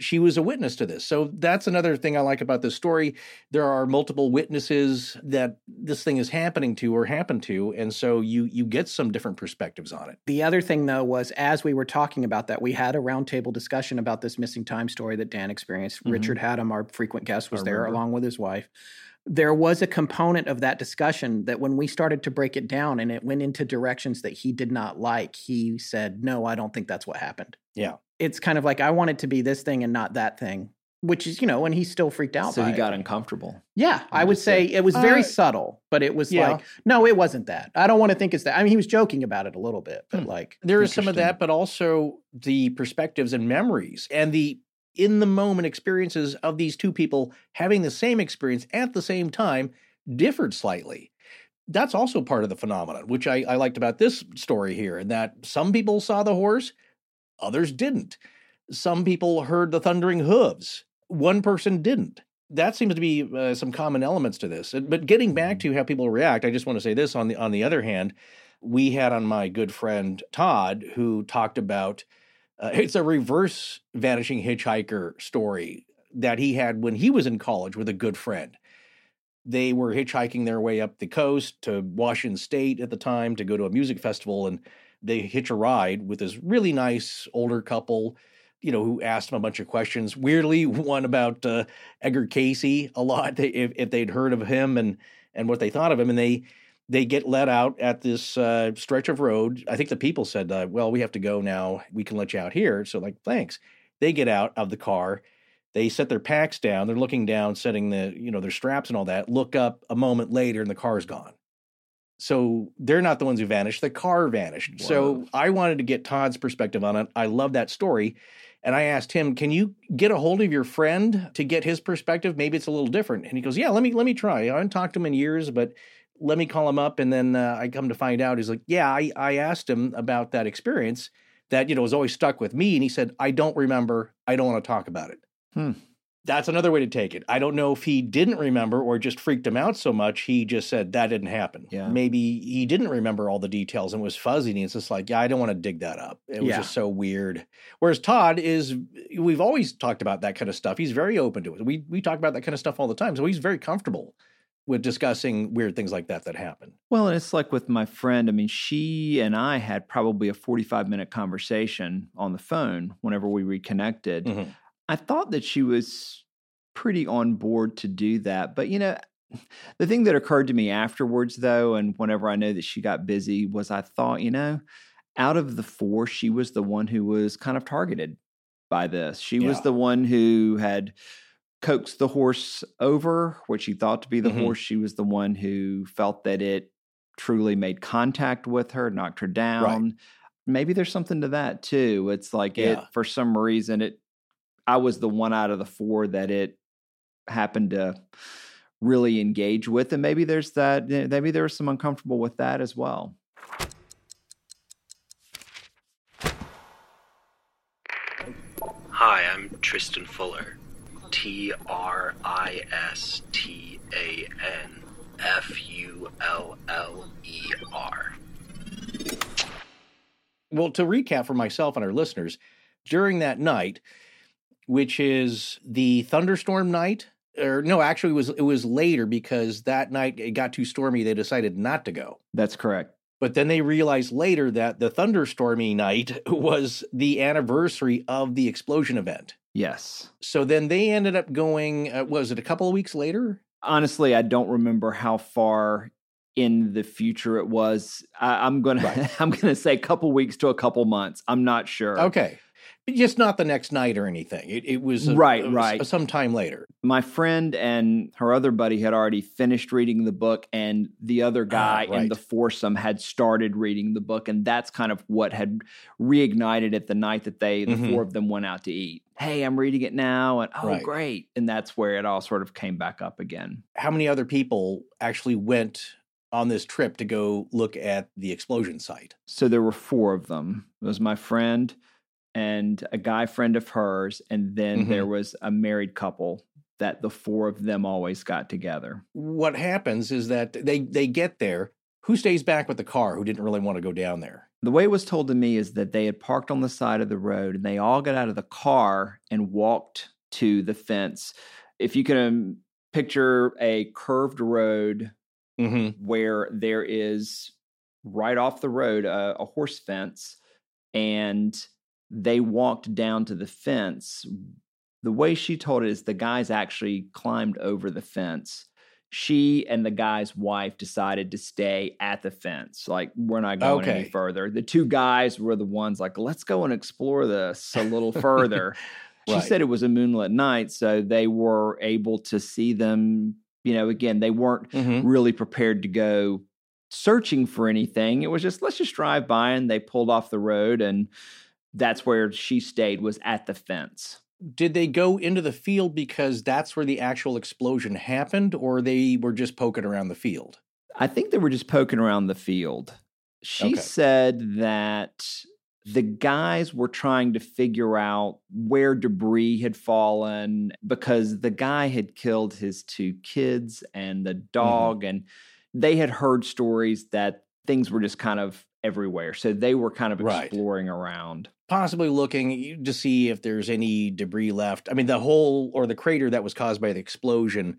she was a witness to this. So that's another thing I like about this story. There are multiple witnesses that this thing is happening to or happened to, and so you you get some different perspectives on it. The other thing, though, was as we were talking about that, we had a roundtable discussion about this missing time story that Dan experienced. Mhm. Richard Hatem, our frequent guest, was there along with his wife. There was a component of that discussion that when we started to break it down and it went into directions that he did not like, he said, No, I don't think that's what happened. Yeah. It's kind of like, I want it to be this thing and not that thing. which is you know, and he's still freaked out. So by he got it. uncomfortable. Yeah, I would say said- it was very Uh, subtle, but it was yeah. like, no, it wasn't that. I don't want to think it's that. I mean, he was joking about it a little bit, but Hmm. like There is some of that, but also the perspectives and memories and the in the moment experiences of these two people having the same experience at the same time differed slightly. That's also part of the phenomenon, which I, I liked about this story here, and that some people saw the horse, others didn't. Some people heard the thundering hooves, one person didn't. That seems to be uh, some common elements to this. But getting back to how people react, I just want to say this on the on the other hand, we had on my good friend Todd who talked about uh, [laughs] it's a reverse vanishing hitchhiker story that he had when he was in college with a good friend. They were hitchhiking their way up the coast to Washington State at the time to go to a music festival, and they hitch a ride with this really nice older couple, you know, who asked them a bunch of questions. Weirdly, [laughs] one about uh, Edgar Cayce a lot, if, if they'd heard of him and and what they thought of him, and they they get let out at this uh, stretch of road. I think the people said, uh, "Well, we have to go now. We can let you out here." So, like, thanks. They get out of the car. They set their packs down. They're looking down, setting the you know their straps and all that. Look up a moment later, and the car's gone. So they're not the ones who vanished. The car vanished. So I wanted to get Todd's perspective on it. I love that story. And I asked him, "Can you get a hold of your friend to get his perspective? Maybe it's a little different." And he goes, "Yeah, let me let me try. I haven't talked to him in years, but let me call him up." And then uh, I come to find out, he's like, "Yeah, I I asked him about that experience that you know was always stuck with me." And he said, "I don't remember. I don't want to talk about it." Hmm. That's another way to take it. I don't know if he didn't remember or just freaked him out so much. He just said that didn't happen. Yeah. Maybe he didn't remember all the details and was fuzzy. And it's just like, yeah, I don't want to dig that up. It was Yeah. just so weird. Whereas Todd is, we've always talked about that kind of stuff. He's very open to it. We we talk about that kind of stuff all the time. So he's very comfortable with discussing weird things like that that happen. Well, and it's like with my friend. I mean, she and I had probably a 45 minute conversation on the phone whenever we reconnected. Mhm. I thought that she was pretty on board to do that. But, you know, [sighs] the thing that occurred to me afterwards, though, and whenever I know that she got busy, was I thought, you know, out of the four, she was the one who was kind of targeted by this. She was the one who had coaxed the horse over, what she thought to be the Mhm. horse. She was the one who felt that it truly made contact with her, knocked her down. Maybe there's something to that too. It's like it for some reason it I was the one out of the four that it happened to really engage with and maybe there's that eh, maybe there was some uncomfortable with that as well. Hi, I'm Tristan Fuller. T R I S T A N F U L L E R. Well, to recap for myself and our listeners, during that night, which is the thunderstorm night, or no, actually it was it was later because that night it got too stormy. They decided not to go. That's correct. But then they realized later that the thunderstormy night [laughs] was the anniversary of the explosion event. Yes. So then they ended up going. Uh, was it a couple of weeks later? honestly, I don't remember how far in the future it was. I, I'm gonna Right. [laughs] I'm gonna say a couple weeks to a couple months. I'm not sure. Okay, just not the next night or anything. It, it was a- Right, it was right. some time later. My friend and her other buddy had already finished reading the book, and the other guy in Ah, right. the foursome had started reading the book, and that's kind of what had reignited it the night that they, the Mhm. four of them, went out to eat. Hey, I'm reading it now, and oh, Right. great! And that's where it all sort of came back up again. how many other people actually went on this trip to go look at the explosion site? So there were four of them. It was my friend and a guy friend of hers, and then there was a married couple that the four of them always got together. What happens is that they they get there. Who stays back with the car? Who didn't really want to go down there? The way it was told to me is that they had parked on the side of the road and they all got out of the car and walked to the fence. If you can um, picture a curved road Mm-hmm. where there is right off the road a, a horse fence and they walked down to the fence the way she told it is the guys actually climbed over the fence she and the guy's wife decided to stay at the fence like we're not going any further the two guys were the ones like let's go and explore this a little further [laughs] She Right. said it was a moonlit night, so they were able to see them. You know, again, they weren't Mhm. really prepared to go searching for anything. It was just let's just drive by, and they pulled off the road, and that's where she stayed was at the fence. Did they go into the field because that's where the actual explosion happened, or they were just poking around the field? I think they were just poking around the field. She Okay. said that the guys were trying to figure out where debris had fallen because the guy had killed his two kids and the mm-hmm. dog, and they had heard stories that things were just kind of everywhere. So they were kind of Right. exploring around. Possibly looking to see if there's any debris left. I mean, the hole or the crater that was caused by the explosion,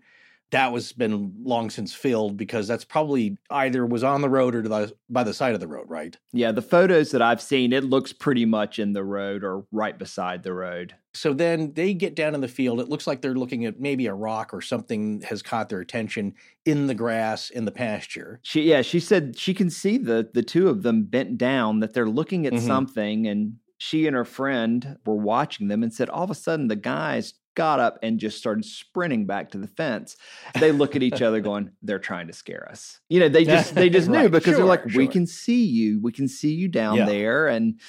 that was been long since filled because that's probably either was on the road or to the, by the side of the road, right? Yeah, the photos that I've seen, it looks pretty much in the road or right beside the road. So then they get down in the field. It looks like they're looking at maybe a rock or something has caught their attention in the grass in the pasture. She yeah, she said she can see the the two of them bent down that they're looking at Mhm. something and she and her friend were watching them and said all of a sudden the guys got up and just started sprinting back to the fence. They look at each other [laughs] going, they're trying to scare us. You know, they just they [laughs] just knew Right, because they're sure, like, we can see you. We can see you down Yeah. there and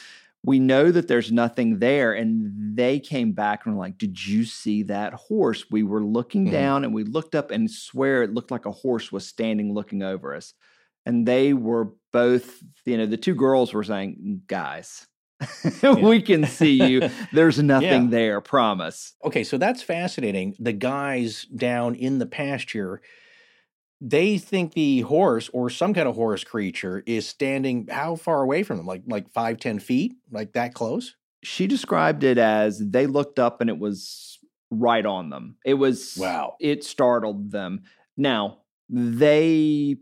we know that there's nothing there. And they came back and were like, Did you see that horse? We were looking Mhm. down and we looked up and swear it looked like a horse was standing looking over us. And they were both, you know, the two girls were saying, Guys, [laughs] we can see you. There's [laughs] nothing Yeah. there, promise. Okay, so that's fascinating. The guys down in the pasture, they think the horse or some kind of horse creature is standing how far away from them? Like like five, ten feet? Like that close? She described it as they looked up and it was right on them. It was Wow. It startled them. Now, they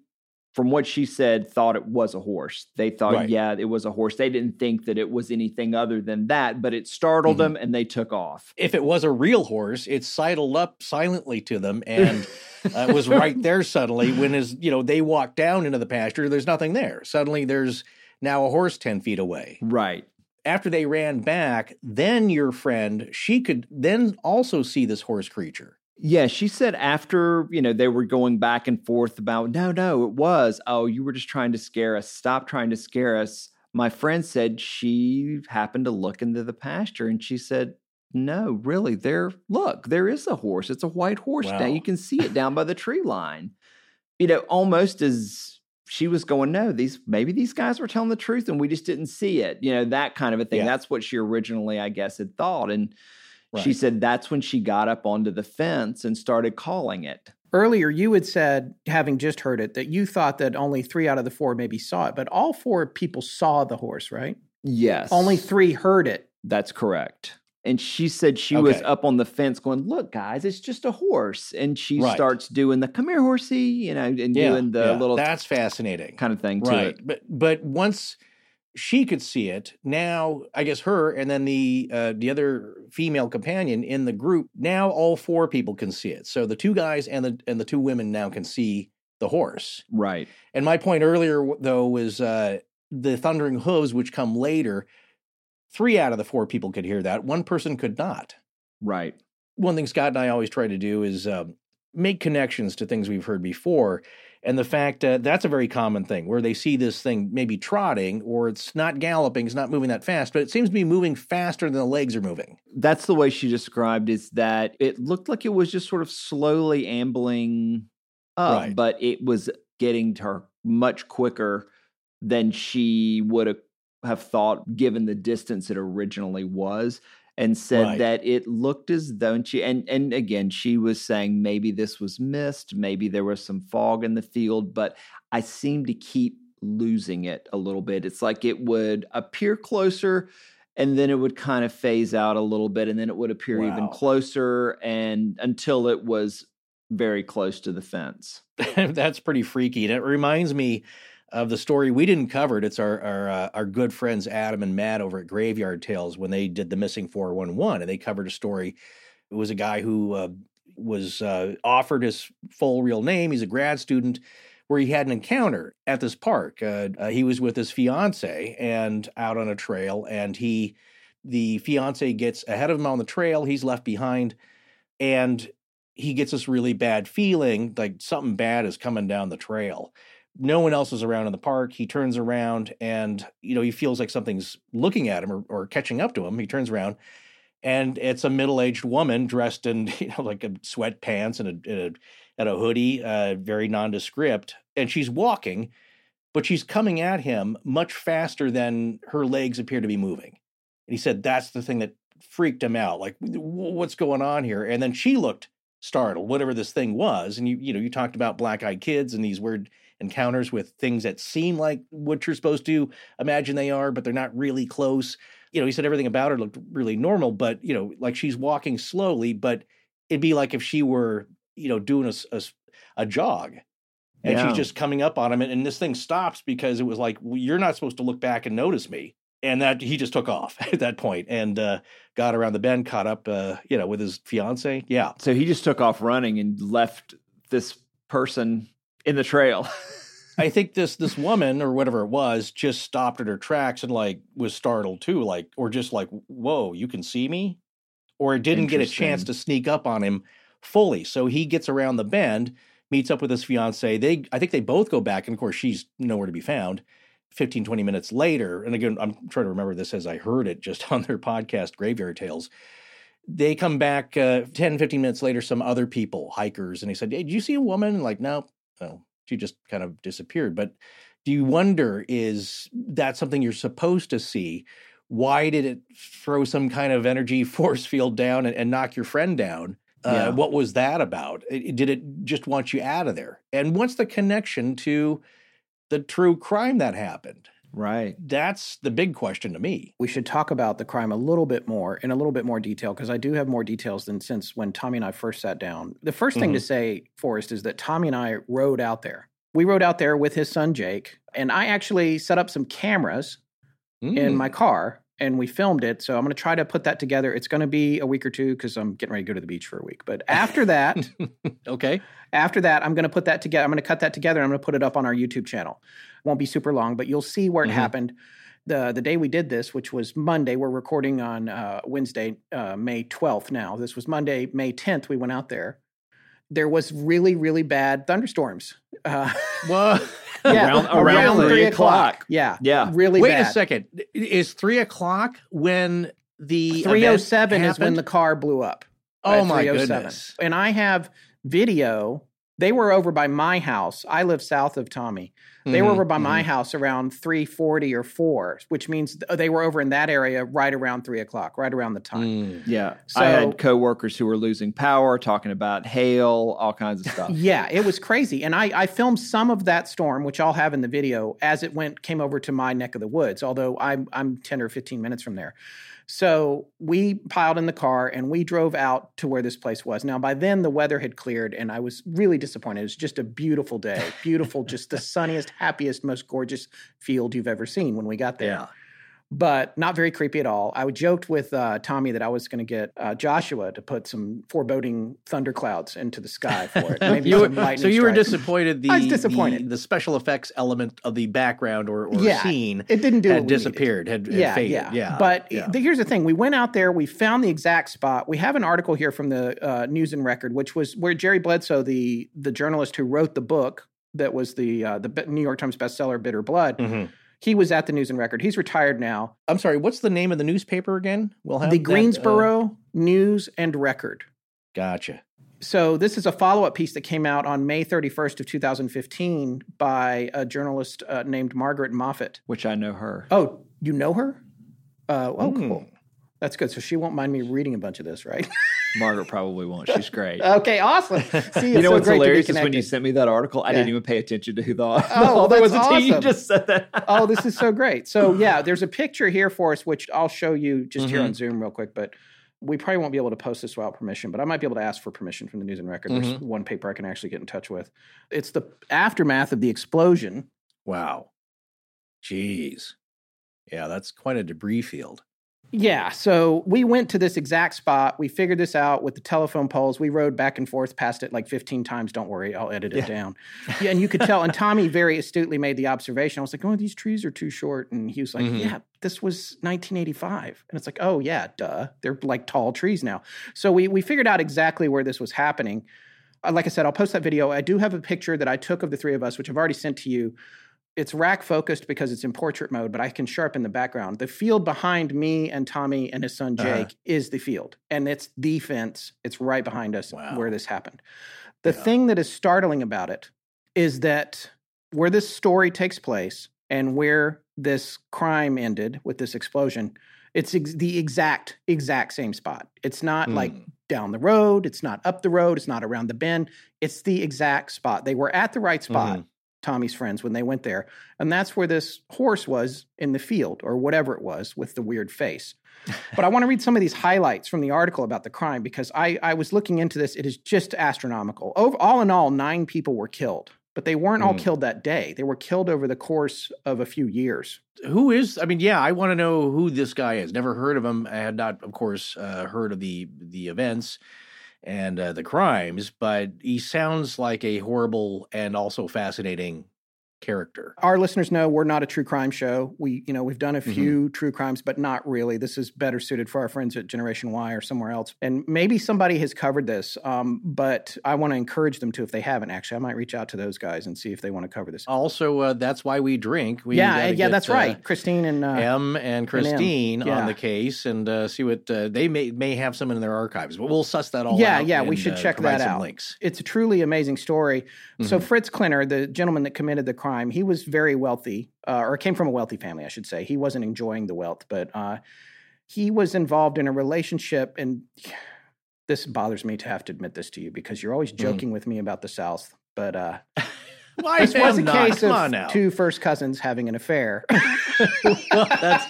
from what she said thought it was a horse. They thought Right. yeah, it was a horse. They didn't think that it was anything other than that, but it startled Mhm. them and they took off. If it was a real horse, it sidled up silently to them and [laughs] uh, was right there suddenly when as you know they walked down into the pasture, there's nothing there. Suddenly there's now a horse 10 feet away. right. After they ran back, then your friend, she could then also see this horse creature. Yeah, she said after, you know, they were going back and forth about, no, no, it was. Oh, you were just trying to scare us. Stop trying to scare us. My friend said she happened to look into the pasture and she said, no, really, there, look, there is a horse. It's a white horse Wow. down. You can see it down by the tree [laughs] line. You know, almost as she was going, no, these maybe these guys were telling the truth and we just didn't see it. You know, that kind of a thing. Yeah. That's what she originally, I guess, had thought. And she said that's when she got up onto the fence and started calling it. Earlier, you had said, having just heard it, that you thought that only three out of the four maybe saw it, but all four people saw the horse, right? Yes. Only three heard it. That's correct. And she said she was up on the fence going, Look, guys, it's just a horse. And she Right. starts doing the come here, horsey, you know, and doing the yeah, little that's fascinating. kind of thing to right. But but once she could see it, now I guess her and then the uh, the other female companion in the group, now all four people can see it. So the two guys and the and the two women now can see the horse. Right. And my point earlier though was uh, the thundering hooves, which come later. Three out of the four people could hear that. One person could not. Right. One thing Scott and I always try to do is um, make connections to things we've heard before. And the fact uh, that's a very common thing where they see this thing maybe trotting or it's not galloping, it's not moving that fast, but it seems to be moving faster than the legs are moving. That's the way she described is that it looked like it was just sort of slowly ambling up, Right. but it was getting to her much quicker than she would have have thought given the distance it originally was and said Right. that it looked as though and she and and again she was saying maybe this was mist maybe there was some fog in the field but i seem to keep losing it a little bit it's like it would appear closer and then it would kind of phase out a little bit and then it would appear even closer and until it was very close to the fence [laughs] that's pretty freaky. And it reminds me of the story we didn't cover it. It's our our, uh, our good friends Adam and Matt over at Graveyard Tales when they did the missing 411 and they covered a story. It was a guy who uh, was uh, offered his full real name. He's a grad student where he had an encounter at this park. Uh, uh, he was with his fiance and out on a trail and he the fiance gets ahead of him on the trail. He's left behind, and he gets this really bad feeling like something bad is coming down the trail. No one else is around in the park. He turns around and, you know, he feels like something's looking at him or, or catching up to him. He turns around and it's a middle-aged woman dressed in, [laughs] you know, like a sweatpants and a, a, and a hoodie, uh, very nondescript. And she's walking, but she's coming at him much faster than her legs appear to be moving. And he said that's the thing that freaked him out. Like, what's going on here? And then she looked startled, whatever this thing was. And you, you know, you talked about black-eyed kids and these weird encounters with things that seem like what you're supposed to imagine they are, but they're not really close. You know, he said everything about her looked really normal, but you know, like she's walking slowly, but it'd be like if she were, you know, doing a, a, a jog and Yeah. she's just coming up on him and, and this thing stops because it was like well, you're not supposed to look back and notice me and that he just took off [laughs] at that point and uh, got around the bend caught up uh, you know with his fiance yeah So he just took off running and left this person in the trail. [laughs] i think this this woman or whatever it was just stopped at her tracks and like was startled too like or just like whoa you can see me? Or didn't get a chance to sneak up on him fully. So he gets around the bend meets up with his fiance. They i think they both go back and of course she's nowhere to be found. 15 20 minutes later and again i'm trying to remember this as i heard it just [laughs] on their podcast graveyard tales. They come back uh, 10 15 minutes later some other people hikers and he said hey, did you see a woman? And like no no she just kind of disappeared. But do you wonder is that something you're supposed to see? Why did it throw some kind of energy [laughs] force field down and, and knock your friend down? Uh, Yeah. what was that about? Did it just want you out of there? And what's the connection to the true crime that happened right. that's the big question to me we should talk about the crime a little bit more in a little bit more detail because I do have more details than since when Tommy and I first sat down. The 1st thing to say, Forrest, is that Tommy and I rode out there. We rode out there with his son Jake, and I actually set up some cameras in Mm. my car and we filmed it. So I'm going to try to put that together. It's going to be a week or two because I'm getting ready to go to the beach for a week. But after that, [laughs] okay after that, I'm going to put that together. I'm going to cut that together. And I'm going to put it up on our YouTube channel. Won't be super long, but you'll see where it Mhm. happened. The the day we did this, which was Monday, we're recording on uh, Wednesday, uh, May 12th. Now this was Monday, May 10th. We went out there. There was really really bad thunderstorms. Uh, well [laughs] yeah, Around- around three o'clock. Yeah, Yeah. really. wait bad. a second is three o'clock when the 307 event is when the car blew up. oh at my goodness And I have video. They were over by my house. I live south of Tommy. They were Mhm, over by my mhm. house around 340 or 4, which means they were over in that area right around 3 o'clock, right around the time. Mm. Yeah. So- I had coworkers who were losing power, talking about hail, all kinds of [laughs] stuff. Yeah, it was crazy. And I, I filmed some of that storm, which I'll have in the video, as it went came over to my neck of the woods, although I'm I'm 10 or 15 minutes from there. So we piled in the car and we drove out to where this place was. Now, by then, the weather had cleared and I was really disappointed. It was just a beautiful day. Beautiful, just the [laughs] sunniest, happiest, most gorgeous field you've ever seen when we got there. yeah But not very creepy at all. I joked with uh, Tommy that I was going to get uh, Joshua to put some foreboding thunderclouds into the sky [laughs] for it. Maybe You were- so you were disappointed the, I was disappointed. the the special effects element of the background or, or Yeah, scene It didn't do had what we needed. disappeared had, had yeah, faded yeah, yeah But yeah. the- here's the thing: we went out there, we found the exact spot. We have an article here from the uh, News and Record, which was where Jerry Bledsoe, the the journalist who wrote the book that was the uh, the New York Times bestseller "Bitter Blood," Mhm. He was at the News and Record. He's retired now. I'm sorry what's the name of the newspaper again we'll have the that, uh, Greensboro News and Record. gotcha So this is a follow-up piece that came out on May 31st of 2015 by a journalist uh, named Margaret Moffett. which I know her. Oh, you know her? Uh, oh, Hmm. cool. That's good. So she won't mind me reading a bunch of this, right? [laughs] Margaret probably won't. She's great. [laughs] okay, awesome. [laughs] See, you know so what's great hilarious is when you sent me that article, I Yeah. didn't even pay attention to who the, [laughs] Oh, there was that's until you awesome. just said that. oh, this is so great. So yeah, there's a picture here for us, which I'll show you just here Mm-hmm. on Zoom real quick, but we probably won't be able to post this without permission, but I might be able to ask for permission from the News and Record. There's Mm-hmm. one paper I can actually get in touch with. It's the aftermath of the explosion. wow jeez yeah that's quite a debris field Yeah, so we went to this exact spot. We figured this out with the telephone poles. We rode back and forth past it like 15 times. Don't worry, I'll edit it Yeah. down. Yeah, and you could tell. And Tommy very astutely made the observation. I was like, "Oh, these trees are too short," and he was like, Mhm. "Yeah, this was 1985." And it's like, "Oh yeah, duh. They're like tall trees now." So we we figured out exactly where this was happening. Uh, Like I said, I'll post that video. I do have a picture that I took of the three of us, which I've already sent to you it's rack focused because it's in portrait mode, but I can sharpen the background. The field behind me and Tommy and his son Jake Uh-huh. is the field, and it's the fence. It's right behind us Wow. where this happened. The Yeah. thing that is startling about it is that where this story takes place and where this crime ended with this explosion, it's ex- the exact exact same spot. It's not like Hmm. down the road, it's not up the road, it's not around the bend. It's the exact spot. They were at the right spot. Mhm. Tommy's friends when they went there. And that's where this horse was in the field or whatever it was with the weird face. [laughs] but I want to read some of these highlights from the article about the crime because I, I was looking into this. It is just astronomical. Over, all in all, nine people were killed, but they weren't all Hmm. killed that day. They were killed over the course of a few years. Who is? I mean, yeah, I want to know who this guy is. Never heard of him. I had not, of course, uh, heard of the the events and uh, the crimes, but he sounds like a horrible and also fascinating character. Our listeners know we're not a true crime show. We, you know, we've done a Mhm. few true crimes, but not really. This is better suited for our friends at Generation Why or somewhere else. And maybe somebody has covered this, um, but I want to encourage them to if they haven't. Actually, I might reach out to those guys and see if they want to cover this. Also, uh, that's why we drink. We yeah, yeah, get, that's uh, right. Christine and uh, Em and Christine yeah. on the case and uh, see what uh, they may may have some in their archives, but we'll suss that all Yeah, out. yeah, we should uh, check that out. Links. it's a truly amazing story. So Mhm. Fritz Klenner, the gentleman that committed the crime, he was very wealthy, uh, or came from a wealthy family, I should say. He wasn't enjoying the wealth, but uh, he was involved in a relationship, and [sighs] this bothers me to have to admit this to you because you're always Mhm. joking with me about the South. But uh, [laughs] Why this was a not? case Come of two first cousins having an affair. well, [laughs] that's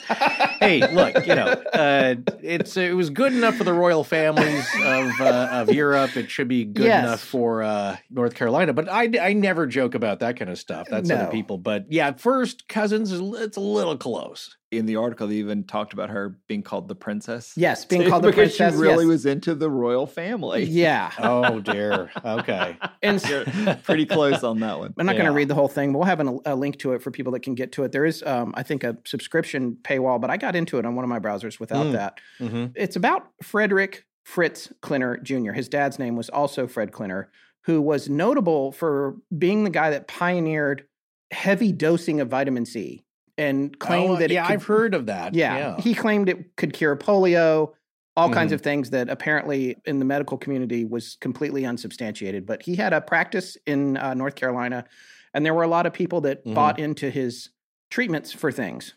hey, look, you know, uh, it's it was good enough for the royal families of uh, of Europe. It should be good Yes. enough for uh, North Carolina. But I, I never joke about that kind of stuff. That's No. other people. But yeah, first cousins, it's a little close. In the article, they even talked about her being called the princess. yes, being [laughs] called the because princess. she really yes. was into the royal family. Yeah, [laughs] Oh dear. Okay. and You're pretty close on that one. I'm not going to read the whole thing. But we'll have an, a link to it for people that can get to it. There is, um, I think, a subscription paywall, but I got into it on one of my browsers without Mm. that. hmm It's about Frederick Fritz Klenner Jr. His dad's name was also Fred Klenner, who was notable for being the guy that pioneered heavy dosing of vitamin C and claimed Oh, that yeah, could, I've heard of that. yeah, he claimed it could cure polio, all kinds Mhm. of things that apparently in the medical community was completely unsubstantiated. But he had a practice in uh, North Carolina, and there were a lot of people that Mhm. bought into his treatments for things,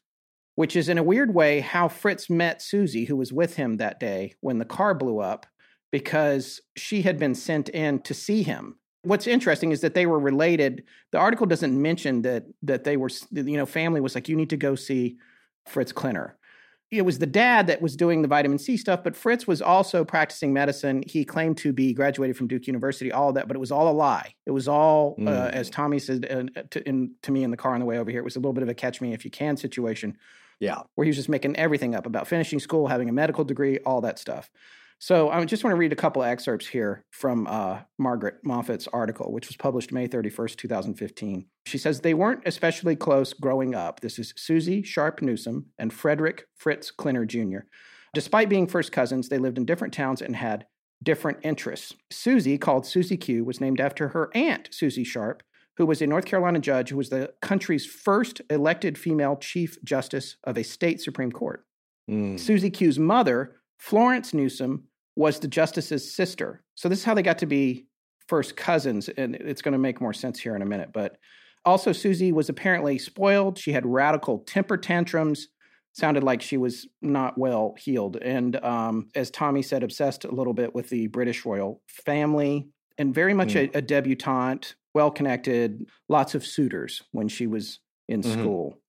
which is in a weird way how Fritz met Susie, who was with him that day when the car blew up, because she had been sent in to see him. What's interesting is that they were related. The article doesn't mention that that they were, you know, family was like, you need to go see Fritz Klenner. It was the dad that was doing the vitamin C stuff, but Fritz was also practicing medicine. He claimed to be graduated from Duke University, all of that, but it was all a lie. It was all, uh, Mm. as Tommy said uh, to, in, to me in the car on the way over here, it was a little bit of a catch me if you can situation Yeah. where he was just making everything up about finishing school, having a medical degree, all that stuff. So I just want to read a couple excerpts here from uh, Margaret Moffett's article, which was published May 31st, 2015. She says, They weren't especially close growing up. This is Susie Sharp Newsom and Frederick Fritz Klenner Jr. Despite being first cousins, they lived in different towns and had different interests. Susie, called Susie Q, was named after her aunt, Susie Sharp, who was a North Carolina judge who was the country's first elected female chief justice of a state Supreme Court. Mm. Susie Q's mother, Florence Newsom, was the justice's sister. So this is how they got to be first cousins, and it's going to make more sense here in a minute. But also, Susie was apparently spoiled. She had radical temper tantrums. Sounded like she was not well healed, and um, as Tommy said, obsessed a little bit with the British royal family, and very much a, a debutante, well connected, lots of suitors when she was in Mhm. school.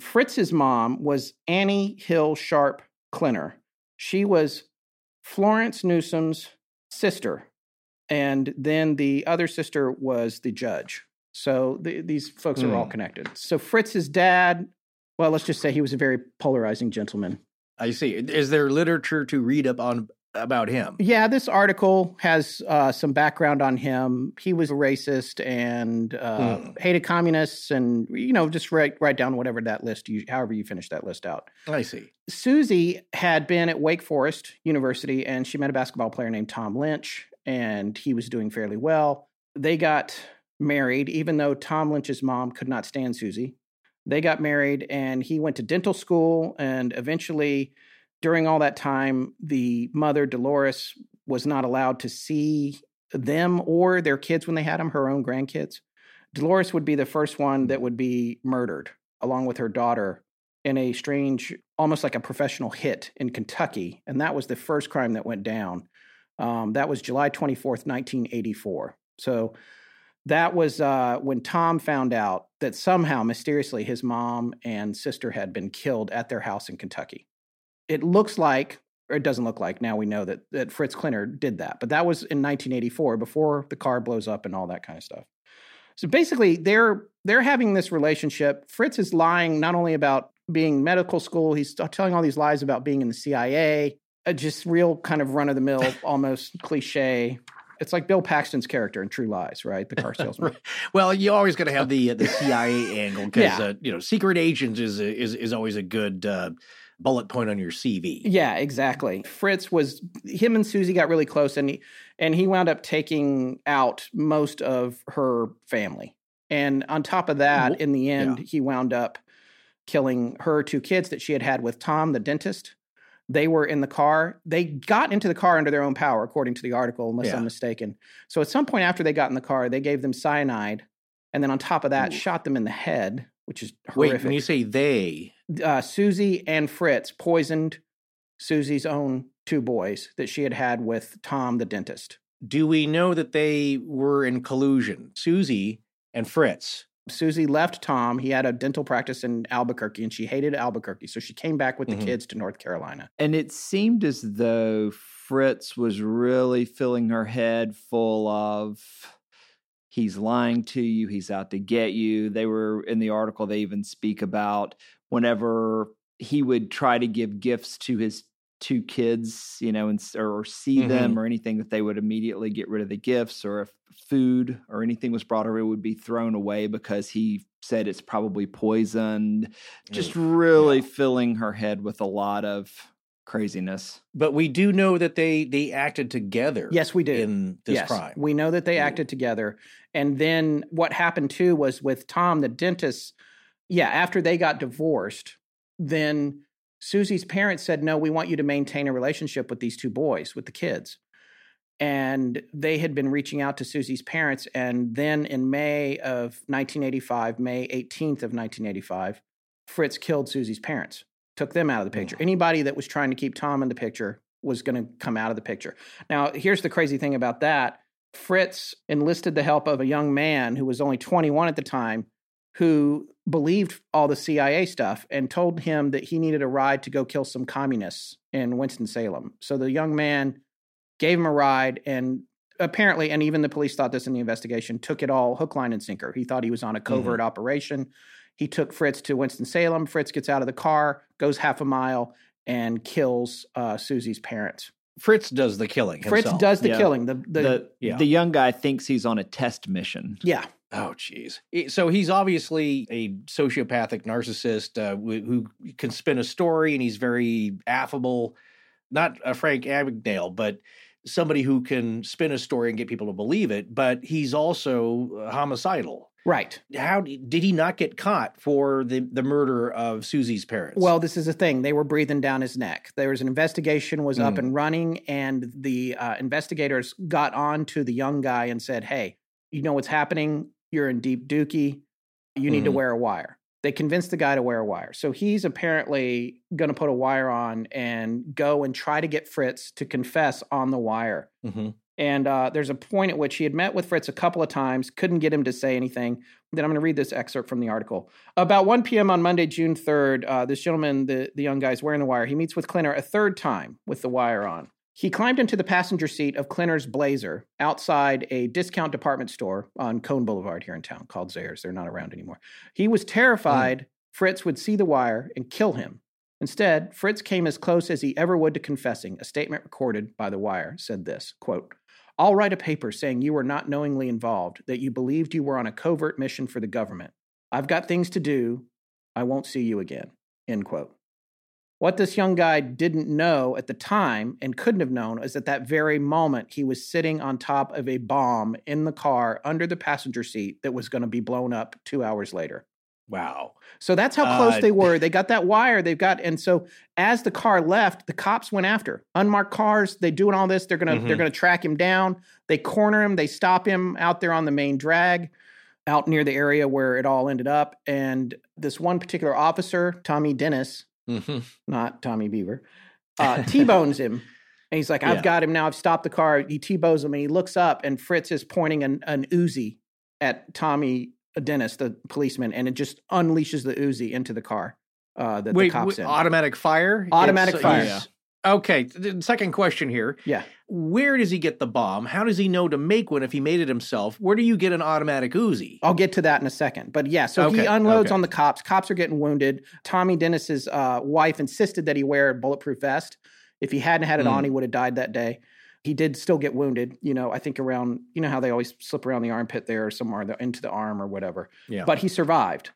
Fritz's mom was Annie Hill Sharp Klenner. She was Florence Newsom's sister, and then the other sister was the judge. So the, these folks are all Hmm. connected. So Fritz's dad, well, let's just say he was a very polarizing gentleman. I see. Is there literature to read up on about him? Yeah, this article has uh, some background on him. He was a racist and uh, Hmm. hated communists, and you know, just write write down whatever that list you, however you finish that list out. I see. Susie had been at Wake Forest University, and she met a basketball player named Tom Lynch, and he was doing fairly well. They got married, even though Tom Lynch's mom could not stand Susie. They got married, and he went to dental school, and eventually during all that time, the mother, Dolores, was not allowed to see them or their kids when they had them, her own grandkids. Dolores would be the first one that would be murdered, along with her daughter, in a strange, almost like a professional hit in Kentucky. And that was the first crime that went down. Um, that was July 24th, 1984. So that was uh, when Tom found out that somehow, mysteriously, his mom and sister had been killed at their house in Kentucky it looks like, or it doesn't look like, now we know that, that Fritz Klenner did that. But that was in 1984, before the car blows up and all that kind of stuff. So basically, they're they're having this relationship. Fritz is lying not only about being medical school, he's telling all these lies about being in the CIA. Uh, just real kind of run of the mill, [laughs] almost cliche. It's like Bill Paxton's character in True Lies, right? The [laughs] car salesman. Well, you always got to have [laughs] the the CIA angle because Yeah. uh, you know secret agents is is is always a good uh, bullet point on your CV. Yeah, exactly. Fritz was him and Susie got really close, and he and he wound up taking out most of her family. And on top of that, in the end, yeah. he wound up killing her two kids that she had had with Tom, the dentist. They were in the car. They got into the car under their own power, according to the article, unless Yeah. I'm mistaken. So at some point after they got in the car, they gave them cyanide, and then on top of that, Ooh. shot them in the head, which is Wait, horrific when you say they, uh, Susie and Fritz poisoned Susie's own two boys that she had had with Tom the dentist. do we know that they were in collusion? Susie and Fritz. Susie left Tom. He had a dental practice in Albuquerque and she hated Albuquerque. So she came back with Mhm. the kids to North Carolina. And it seemed as though Fritz was really filling her head full of he's lying to you, he's out to get you. They were in the article, they even speak about whenever he would try to give gifts to his two kids, you know, and, or see them mm-hmm. or anything that they would immediately get rid of the gifts or if food or anything was brought over, it would be thrown away because he said it's probably poisoned. Just really filling her head with a lot of craziness. But we do know that they they acted together. Yes, we do. in this yes, crime. we know that they Ooh. acted together. And then what happened too was with Tom the dentist. Yeah, after they got divorced, then Susie's parents said, "No, we want you to maintain a relationship with these two boys, with the kids." And they had been reaching out to Susie's parents. And then in May of 1985, May 18th of 1985, Fritz killed Susie's parents, took them out of the picture. Anybody that was trying to keep Tom in the picture was going to come out of the picture. Now, here's the crazy thing about that Fritz enlisted the help of a young man who was only 21 at the time who believed all the CIA stuff and told him that he needed a ride to go kill some communists in Winston-Salem. So the young man gave him a ride and apparently and even the police thought this in the investigation took it all hook line and sinker. He thought he was on a mm-hmm. covert operation. He took Fritz to Winston-Salem. Fritz gets out of the car, goes half a mile and kills uh, Susie's parents. Fritz does the killing. Fritz himself. does the Yeah. killing. The, the, The, yeah. the young guy thinks he's on a test mission. yeah, Oh, jeez. I- So he's obviously a sociopathic narcissist uh, wh- who can spin a story, and he's very affable. Not a Frank Abagnale, but somebody who can spin a story and get people to believe it. But he's also uh, homicidal. Right. How did he not get caught for the the murder of Susie's parents? Well, this is the thing. They were breathing down his neck. There was an investigation was up Mm. and running, and the uh, investigators got on to the young guy and said, "Hey, you know what's happening? You're in deep dookie. You need to Mhm. wear a wire." They convinced the guy to wear a wire. So he's apparently going to put a wire on and go and try to get Fritz to confess on the wire. Mhm. And uh, there's a point at which he had met with Fritz a couple of times, couldn't get him to say anything. Then I'm going to read this excerpt from the article. About 1 p.m. on Monday, June 3rd, uh, this gentleman, the, the young guy's wearing the wire, he meets with Klenner a third time with the wire on. He climbed into the passenger seat of Klenner's Blazer outside a discount department store on Cone Boulevard here in town called Zayre's. They're not around anymore. He was terrified Fritz would see the wire and kill him. Instead, Fritz came as close as he ever would to confessing. A statement recorded by The Wire said this quote, I'll write a paper saying you were not knowingly involved, that you believed you were on a covert mission for the government. I've got things to do. I won't see you again. End quote. What this young guy didn't know at the time and couldn't have known is that that very moment he was sitting on top of a bomb in the car under the passenger seat that was going to be blown up two hours later. Wow. So that's how close Uh, they were. They got that wire. They've got, and so as the car left, the cops went after unmarked cars. They doing all this. They're gonna they're Mhm. gonna track him down. They corner him. They stop him out there on the main drag, out near the area where it all ended up. And this one particular officer, Tommy Dennis, hmm not Tommy Beaver, uh, [laughs] T-bones him. And he's like, I've Yeah. got him now. I've stopped the car. He T-bones him and he looks up and Fritz is pointing an, an Uzi at Tommy Dennis, the policeman, and it just unleashes the Uzi into the car uh, that the Wait, cops wait, in. automatic fire? Automatic It's- fire. Okay. The second question here. Yeah. Where does he get the bomb? How does he know to make one if he made it himself? Where do you get an automatic Uzi? I'll get to that in a second. But yeah, so he unloads okay. on the cops. Cops are getting wounded. Tommy Dennis's uh, wife insisted that he wear a bulletproof vest. If he hadn't had it Mm. on, he would have died that day. He did still get wounded. You know, I think around, you know how they always slip around the armpit there or somewhere into the arm or whatever. Yeah. But he survived.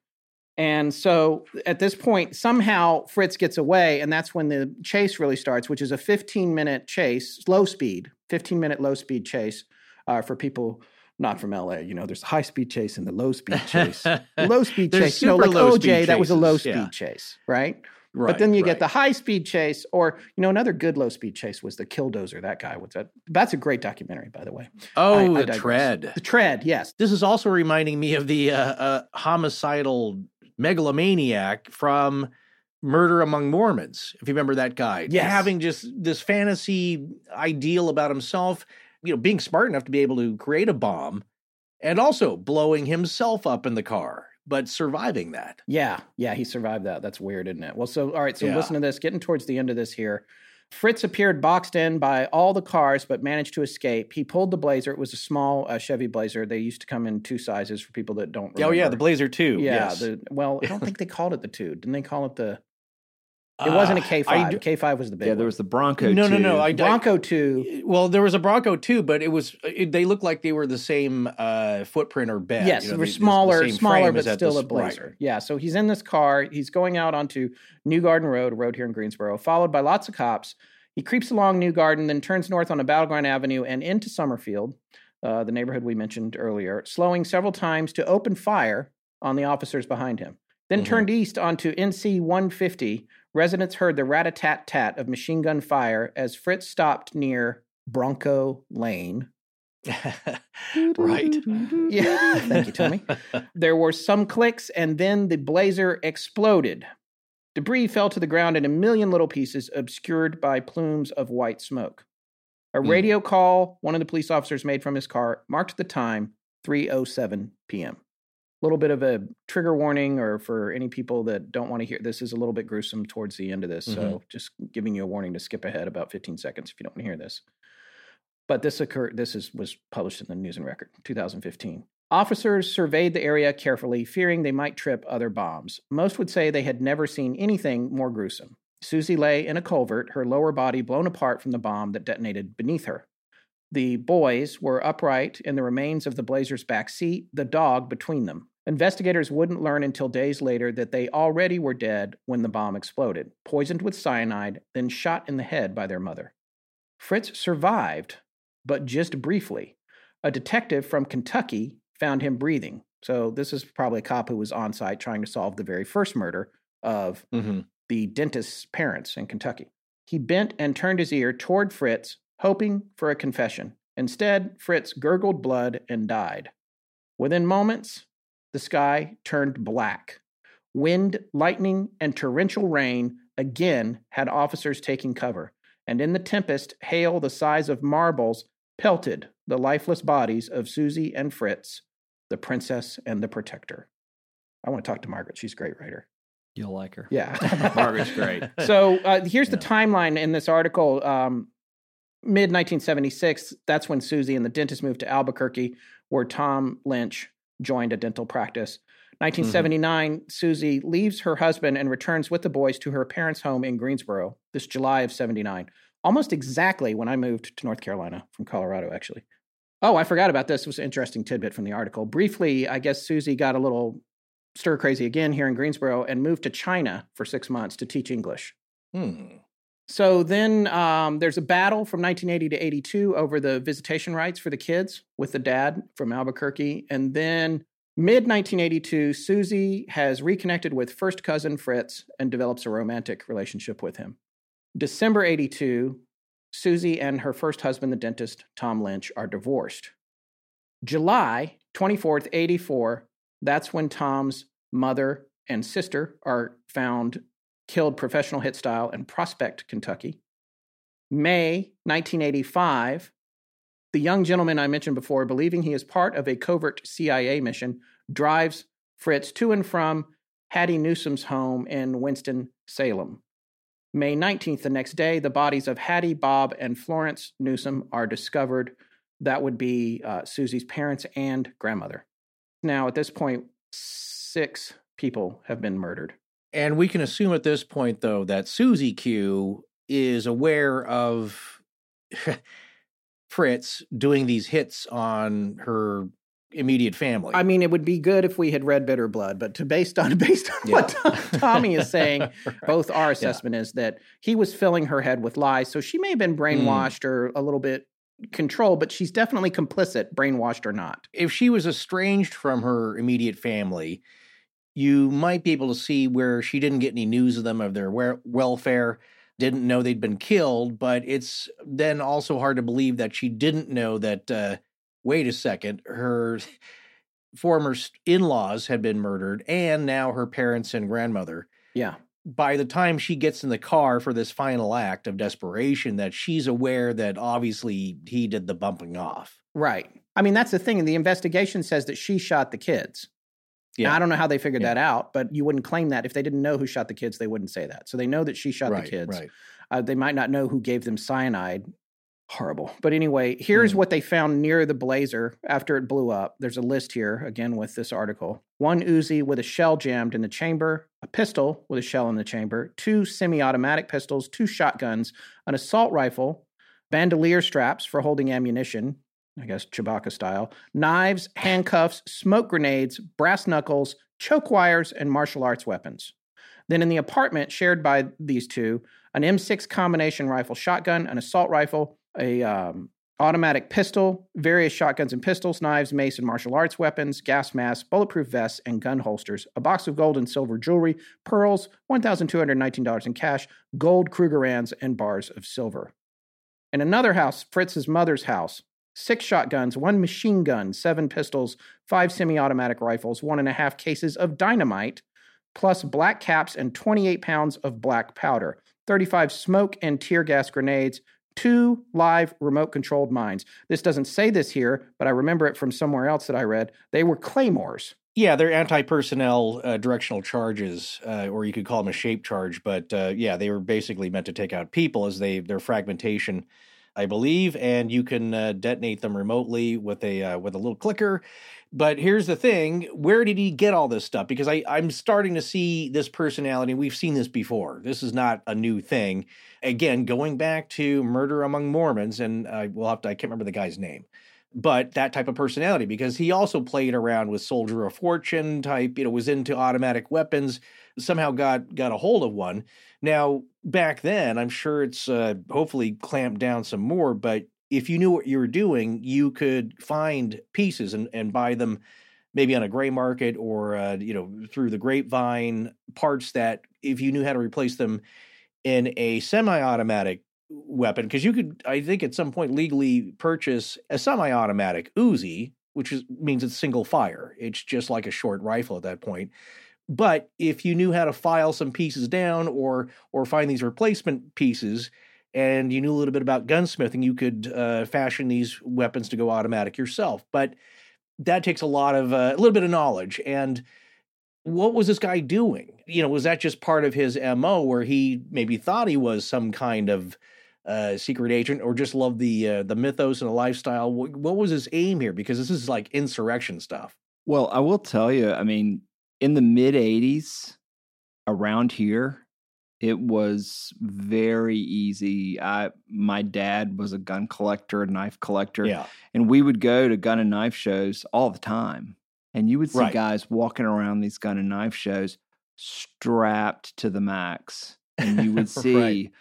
And so at this point, somehow Fritz gets away, and that's when the chase really starts, which is a 15 minute chase, low speed, 15 minute low speed chase uh, for people not from LA. You know, there's a high speed chase and the low speed chase. [laughs] Low speed chase, know, like OJ, that was a low speed yeah. chase, right? Right, but then you right. get the high speed chase, or you know, another good low speed chase was the Killdozer. That guy was that. That's a great documentary, by the way. Oh, I- I the tread. The tread, yes. This is also reminding me of the uh, uh, homicidal megalomaniac from Murder Among Mormons. If you remember that guy, Yes. having just this fantasy ideal about himself, you know, being smart enough to be able to create a bomb, and also blowing himself up in the car, but surviving that. Yeah, yeah, he survived that. That's weird, isn't it? Well, so all right, so Yeah. listen to this. Getting towards the end of this here. Fritz appeared boxed in by all the cars, but managed to escape. He pulled the Blazer. It was a small uh, Chevy Blazer. They used to come in two sizes for people that don't. Oh yeah, the Blazer too. Yeah, yes. the well, I don't [laughs] think they called it the two. Didn't they call it the? It wasn't a K I five. K five was the big Yeah, one. there was the Bronco. No, no, no. I- Bronco two. Well, there was a Bronco two, but it was it, they looked like they were the same uh, footprint or bed. Yes, you know, they were the- the- the smaller, smaller, but still a Blazer. Yeah, so he's in this car. He's going out onto New Garden Road, a road here in Greensboro, followed by lots of cops. He creeps along New Garden, then turns north on a Battleground Avenue and into Summerfield, uh, the neighborhood we mentioned earlier, slowing several times to open fire on the officers behind him. Then Mhm. turned east onto NC 150. Residents heard the rat a tat tat of machine gun fire as Fritz stopped near Bronco Lane. right. Yeah, [laughs] thank you, Tommy. There were some clicks, and then the blazer exploded. Debris fell to the ground in a million little pieces, obscured by plumes of white smoke. A Hmm. radio call one of the police officers made from his car marked the time 3:07 p.m. A little bit of a trigger warning, or for any people that don't want to hear this, is a little bit gruesome towards the end of this. Mm-hmm. So, just giving you a warning to skip ahead about 15 seconds if you don't want to hear this. But this occurred. This is was published in the News and Record, 2015. Officers surveyed the area carefully, fearing they might trip other bombs. Most would say they had never seen anything more gruesome. Susie lay in a culvert, her lower body blown apart from the bomb that detonated beneath her. The boys were upright in the remains of the Blazer's back seat, the dog between them. Investigators wouldn't learn until days later that they already were dead when the bomb exploded, poisoned with cyanide, then shot in the head by their mother. Fritz survived, but just briefly. A detective from Kentucky found him breathing. So, this is probably a cop who was on site trying to solve the very first murder of hmm the dentist's parents in Kentucky. He bent and turned his ear toward Fritz, hoping for a confession. Instead, Fritz gurgled blood and died. Within moments, the sky turned black. Wind, lightning, and torrential rain again had officers taking cover, and in the tempest, hail the size of marbles pelted the lifeless bodies of Susie and Fritz, the princess and the protector. I want to talk to Margaret. She's a great writer. You'll like her. Yeah. [laughs] Margaret's great. so uh, here's the timeline in this article. Um, Mid 1976, that's when Susie and the dentist moved to Albuquerque, where Tom Lynch joined a dental practice. 1979, Susie leaves her husband and returns with the boys to her parents' home in Greensboro this July of 79. Almost exactly when I moved to North Carolina from Colorado, actually. Oh, I forgot about this. It was an interesting tidbit from the article. Briefly, I guess Susie got a little stir crazy again here in Greensboro and moved to China for six months to teach English. Hmm. So then um, there's a battle from 1980 to 82 over the visitation rights for the kids with the dad from Albuquerque. And then mid 1982, Susie has reconnected with first cousin Fritz and develops a romantic relationship with him. December 82, Susie and her first husband, the dentist, Tom Lynch, are divorced. July 24th, 84, that's when Tom's mother and sister are found killed professional hit style in Prospect, Kentucky. May 1985, the young gentleman I mentioned before, believing he is part of a covert CIA mission, drives Fritz to and from Hattie Newsom's home in Winston-Salem. May 19th, the next day, the bodies of Hattie, Bob, and Florence Newsom are discovered. That would be uh, Susie's parents and grandmother. Now, at this point, six people have been murdered. And we can assume at this point, though, that Susie Q is aware of Fritz doing these hits on her immediate family. I mean, it would be good if we had read Bitter Blood, but to based on [laughs] based on yeah. what Tommy is saying, [laughs] right. both our assessment yeah. is that he was filling her head with lies. So she may have been hmm. brainwashed mm. or a little bit controlled, but she's definitely complicit, brainwashed or not. If she was estranged from her immediate family, you might be able to see where she didn't get any news of them of their welfare didn't know they'd been killed but it's then also hard to believe that she didn't know that uh, wait a second her [laughs] former in-laws had been murdered and now her parents and grandmother. Yeah. By the time she gets in the car for this final act of desperation that she's aware that obviously he did the bumping off. Right. I mean that's the thing the investigation says that she shot the kids yeah. I don't know how they figured yeah. that out, but you wouldn't claim that if they didn't know who shot the kids, they wouldn't say that. So they know that she shot right, the kids. Right. Uh, they might not know who gave them cyanide. Horrible. But anyway, here's mm. what they found near the blazer after it blew up. There's a list here, again, with this article. One Uzi with a shell jammed in the chamber, a pistol with a shell in the chamber, two semi automatic pistols, two shotguns, an assault rifle, bandolier straps for holding ammunition, I guess Chewbacca style, knives, handcuffs, smoke grenades, brass knuckles, choke wires, and martial arts weapons. Then in the apartment shared by these two, an M6 combination rifle shotgun, an assault rifle, a um, automatic pistol, various shotguns and pistols, knives, mace, and martial arts weapons, gas masks, bulletproof vests, and gun holsters, a box of gold and silver jewelry, pearls, $1,219 in cash, gold Krugerrands, and bars of silver. In another house, Fritz's mother's house, six shotguns, one machine gun, seven pistols, five semi automatic rifles, one and a half cases of dynamite, plus black caps and 28 pounds of black powder, 35 smoke and tear gas grenades, two live remote controlled mines. This doesn't say this here, but I remember it from somewhere else that I read. They were claymores. Yeah, they're anti-personnel uh, directional charges, uh, or you could call them a shape charge. But uh, yeah, they were basically meant to take out people as they their fragmentation I believe, and you can uh, detonate them remotely with a uh, with a little clicker. But here's the thing: where did he get all this stuff? Because I I'm starting to see this personality. We've seen this before. This is not a new thing. Again, going back to Murder Among Mormons, and I will have to. I can't remember the guy's name but that type of personality because he also played around with soldier of fortune type you know was into automatic weapons somehow got got a hold of one now back then, I'm sure it's uh, hopefully clamped down some more, but if you knew what you were doing, you could find pieces and, and buy them maybe on a gray market or uh, you know through the grapevine parts that if you knew how to replace them in a semi-automatic weapon because you could i think at some point legally purchase a semi-automatic uzi which is, means it's single fire. It's just like a short rifle at that point but if you knew how to file some pieces down or or find these replacement pieces, and you knew a little bit about gunsmithing, you could uh, fashion these weapons to go automatic yourself. But that takes a lot of uh, a little bit of knowledge. And what was this guy doing? You know, was that just part of his mo, where he maybe thought he was some kind of uh, secret agent, or just loved the uh, the mythos and the lifestyle? What, what was his aim here? Because this is like insurrection stuff. Well, I will tell you, I mean, in the mid 80s around here it was very easy i my dad was a gun collector a knife collector Yeah. and we would go to gun and knife shows all the time and you would see Right. guys walking around these gun and knife shows strapped to the max and you would [laughs] see Right.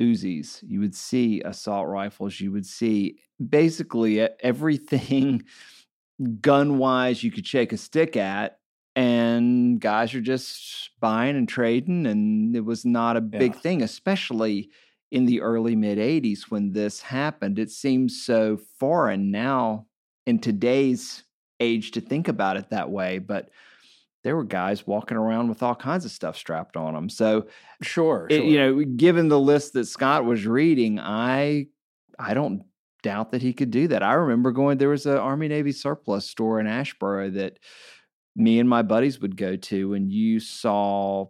uzis you would see assault rifles you would see basically everything [laughs] gun wise you could shake a stick at and guys are just buying and trading and it was not a big Yeah. thing especially in the early mid 80s when this happened it seems so foreign now in today's age to think about it that way but there were guys walking around with all kinds of stuff strapped on them so Sure. it- sure. you know given the list that scott was reading i i don't doubt that he could do that i remember going there was an army navy surplus store in asheboro that me and my buddies would go to and you saw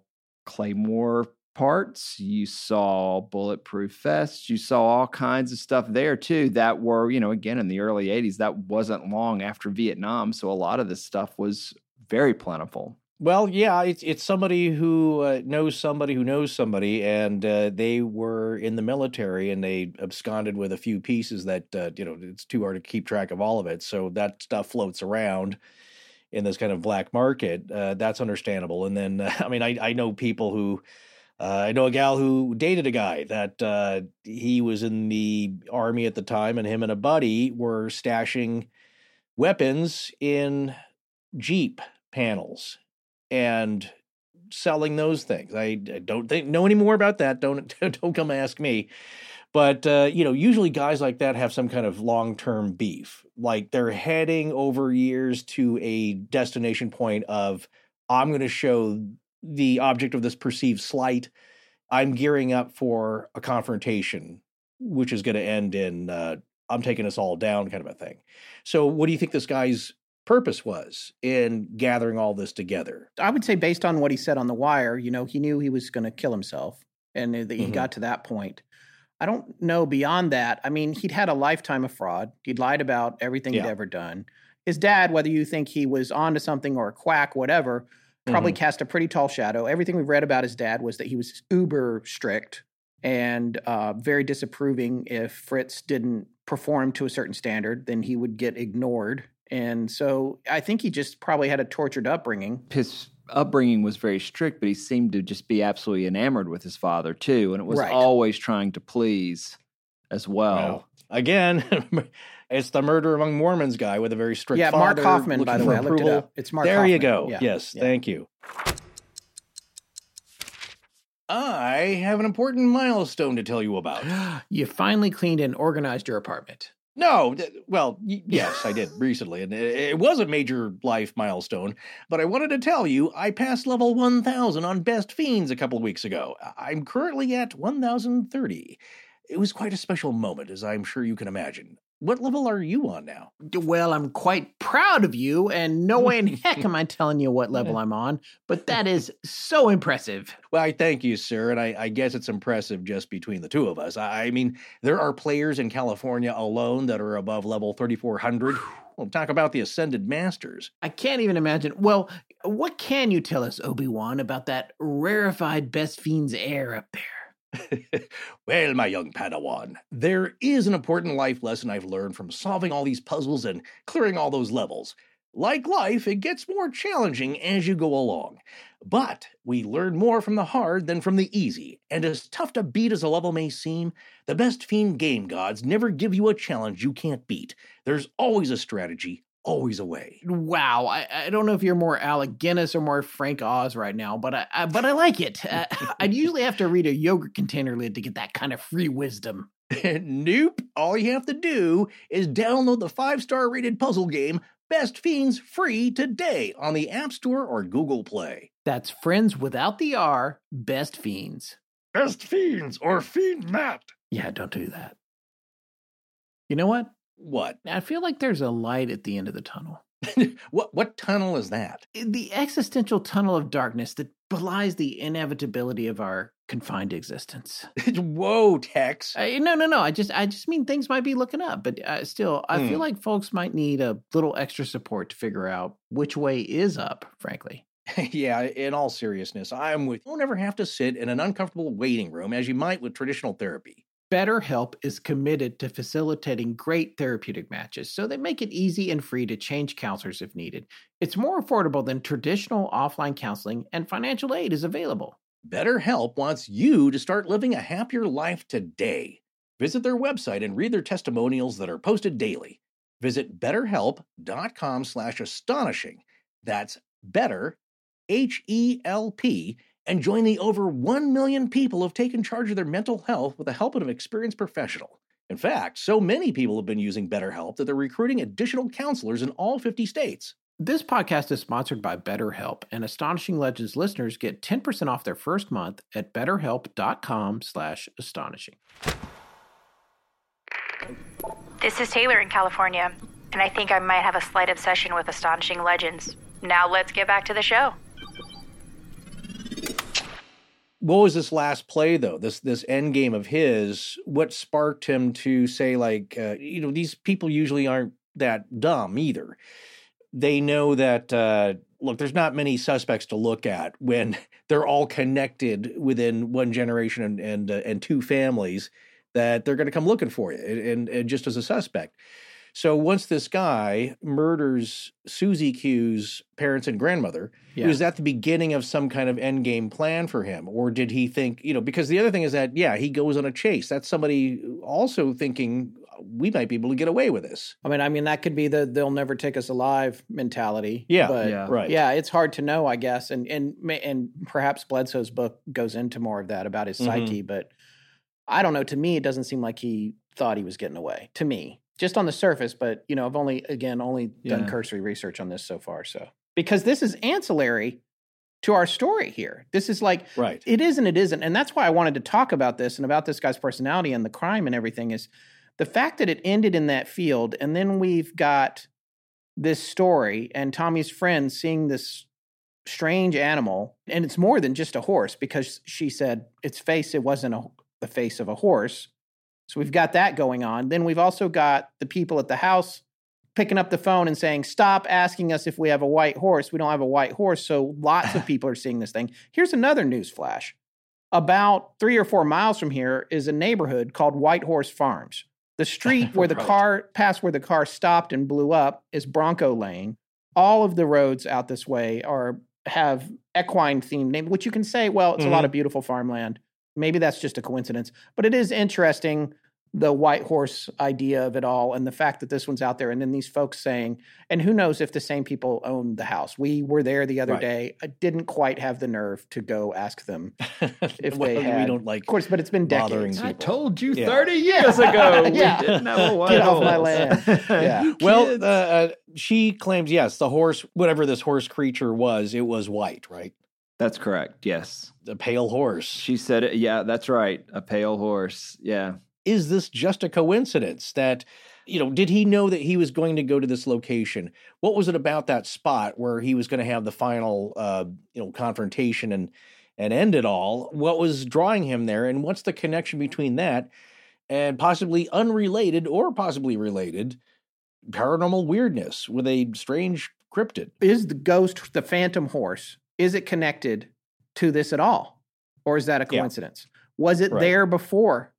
claymore parts you saw bulletproof vests you saw all kinds of stuff there too that were you know again in the early 80s that wasn't long after vietnam so a lot of this stuff was very plentiful Well, yeah, it's it's somebody who uh, knows somebody who knows somebody, and uh, they were in the military and they absconded with a few pieces that uh, you know it's too hard to keep track of all of it. So that stuff floats around in this kind of black market. Uh, that's understandable. And then [laughs] I mean, I I know people who. Uh, I know a gal who dated a guy that uh, he was in the army at the time, and him and a buddy were stashing weapons in Jeep panels and selling those things. I, I don't think know any more about that. Don't [laughs] don't come ask me. But uh, you know, usually guys like that have some kind of long term beef. Like they're heading over years to a destination point of I'm going to show the object of this perceived slight. I'm gearing up for a confrontation, which is going to end in uh, I'm taking us all down, kind of a thing. So, what do you think this guy's purpose was in gathering all this together? I would say, based on what he said on the wire, you know, he knew he was going to kill himself, and that he Mhm. got to that point. I don't know beyond that. I mean, he'd had a lifetime of fraud. He'd lied about everything Yeah. he'd ever done. His dad, whether you think he was onto something or a quack, whatever, probably cast a pretty tall shadow. Everything we've read about his dad was that he was uber strict and uh, very disapproving. If Fritz didn't perform to a certain standard, then he would get ignored. And so I think he just probably had a tortured upbringing. his upbringing was very strict, but he seemed to just be absolutely enamored with his father too, and it was Right. always trying to please as well. Well, again, [laughs] it's the murder among Mormons guy with a very strict yeah, Mark Hofmann, by the way. for I looked it up. It's Mark there you go. Yeah, Yes, yeah. thank you. I have an important milestone to tell you about. [gasps] You finally cleaned and organized your apartment. No, th- well, y- [laughs] yes, I did recently, and it, it was a major life milestone. But I wanted to tell you, I passed level 1000 on Best Fiends a couple weeks ago. I'm currently at 1030. It was quite a special moment, as I'm sure you can imagine. What level are you on now? Well, I'm quite proud of you, and no way in heck am I telling you what level [laughs] I'm on, but that [laughs] is so impressive. Well, I thank you, sir, and I, I guess it's impressive just between the two of us. I, I mean, there are players in California alone that are above level 3400. Well, talk about the Ascended Masters. I can't even imagine. Well, what can you tell us, Obi Wan, about that rarefied Best Fiend's air up there? Well, my young Padawan, there is an important life lesson I've learned from solving all these puzzles and clearing all those levels. Like life, it gets more challenging as you go along. But we learn more from the hard than from the easy, and as tough to beat as a level may seem, the best fiend game gods never give you a challenge you can't beat. There's always a strategy, always a way. Wow, I, I don't know if you're more Alec Guinness or more Frank Oz right now, but I, I but I like it. [laughs] Uh, [laughs] I'd usually have to read a yogurt container lid to get that kind of free wisdom. [laughs] nope. All you have to do is download the five star rated puzzle game Best Fiends free today on the App Store or Google Play. That's friends without the R, Best Fiends. Best Fiends or Fiend Matt. Yeah, don't do that. You know what? What? I feel like there's a light at the end of the tunnel. [laughs] what what tunnel is that? The existential tunnel of darkness that belies the inevitability of our confined existence. [laughs] Whoa, Tex. No, no, no. I just, I just mean things might be looking up, but uh, still, I feel Hmm. like folks might need a little extra support to figure out which way is up. Frankly, [laughs] yeah, in all seriousness, I'm with. You'll never have to sit in an uncomfortable waiting room as you might with traditional therapy. BetterHelp is committed to facilitating great therapeutic matches, so they make it easy and free to change counselors if needed. It's more affordable than traditional offline counseling, and financial aid is available. BetterHelp wants you to start living a happier life today. Visit their website and read their testimonials that are posted daily. Visit betterhelp.com slash astonishing. That's better, H E L P, and join the over 1 million people who have taken charge of their mental health with the help of an experienced professional. In fact, so many people have been using BetterHelp that they're recruiting additional counselors in all 50 states. This podcast is sponsored by BetterHelp, and Astonishing Legends listeners get 10% off their first month at betterhelp.com slash astonishing. This is Taylor in California, and I think I might have a slight obsession with Astonishing Legends. Now let's get back to the show. What was this last play though? This this end game of his. What sparked him to say like, uh, you know, these people usually aren't that dumb either. They know that uh, look, there's not many suspects to look at when [laughs] they're all connected within one generation and and, uh, and two families that they're going to come looking for you and, and, and just as a suspect. So once this guy murders Susie Q's parents and grandmother, Yeah. was that the beginning of some kind of end game plan for him? Or did he think, you know, because the other thing is that, yeah, he goes on a chase. That's somebody also thinking we might be able to get away with this. I mean, I mean that could be the they'll never take us alive mentality. Yeah, but Yeah. Right. yeah, it's hard to know, I guess, and and and perhaps Bledsoe's book goes into more of that about his Mhm. psyche, but I don't know. To me, it doesn't seem like he thought he was getting away. To me, just on the surface, but you know, I've only again only done Yeah. cursory research on this so far. So because this is ancillary to our story here, this is like Right. it is and it isn't. And that's why I wanted to talk about this and about this guy's personality and the crime and everything is the fact that it ended in that field. And then we've got this story and Tommy's friend seeing this strange animal. And it's more than just a horse because she said its face, it wasn't a, the face of a horse. So we've got that going on. Then we've also got the people at the house picking up the phone and saying, Stop asking us if we have a white horse. We don't have a white horse. So lots of [laughs] people are seeing this thing. Here's another news flash. About three or four miles from here is a neighborhood called White Horse Farms. The street [laughs] where the Right. car, past where the car stopped and blew up, is Bronco Lane. All of the roads out this way are have equine themed name, which you can say, well, it's a lot mm-hmm. of beautiful farmland. Maybe that's just a coincidence, but it is interesting the white horse idea of it all and the fact that this one's out there and then these folks saying and who knows if the same people own the house we were there the other Right. day i didn't quite have the nerve to go ask them [laughs] if Well, they we don't like of course but it's been bothering decades people. I told you Yeah. 30 [laughs] years ago Yeah. we didn't have a white Get off my horse. land. [laughs] Yeah. Well, uh, uh, she claims yes, the horse, whatever this horse creature was, it was white, right? That's correct. Yes. A pale horse. She said it. Yeah, that's right. A pale horse. Yeah. is this just a coincidence that you know did he know that he was going to go to this location what was it about that spot where he was going to have the final uh you know confrontation and and end it all what was drawing him there and what's the connection between that and possibly unrelated or possibly related paranormal weirdness with a strange cryptid is the ghost the phantom horse is it connected to this at all or is that a Yeah. coincidence was it Right. there before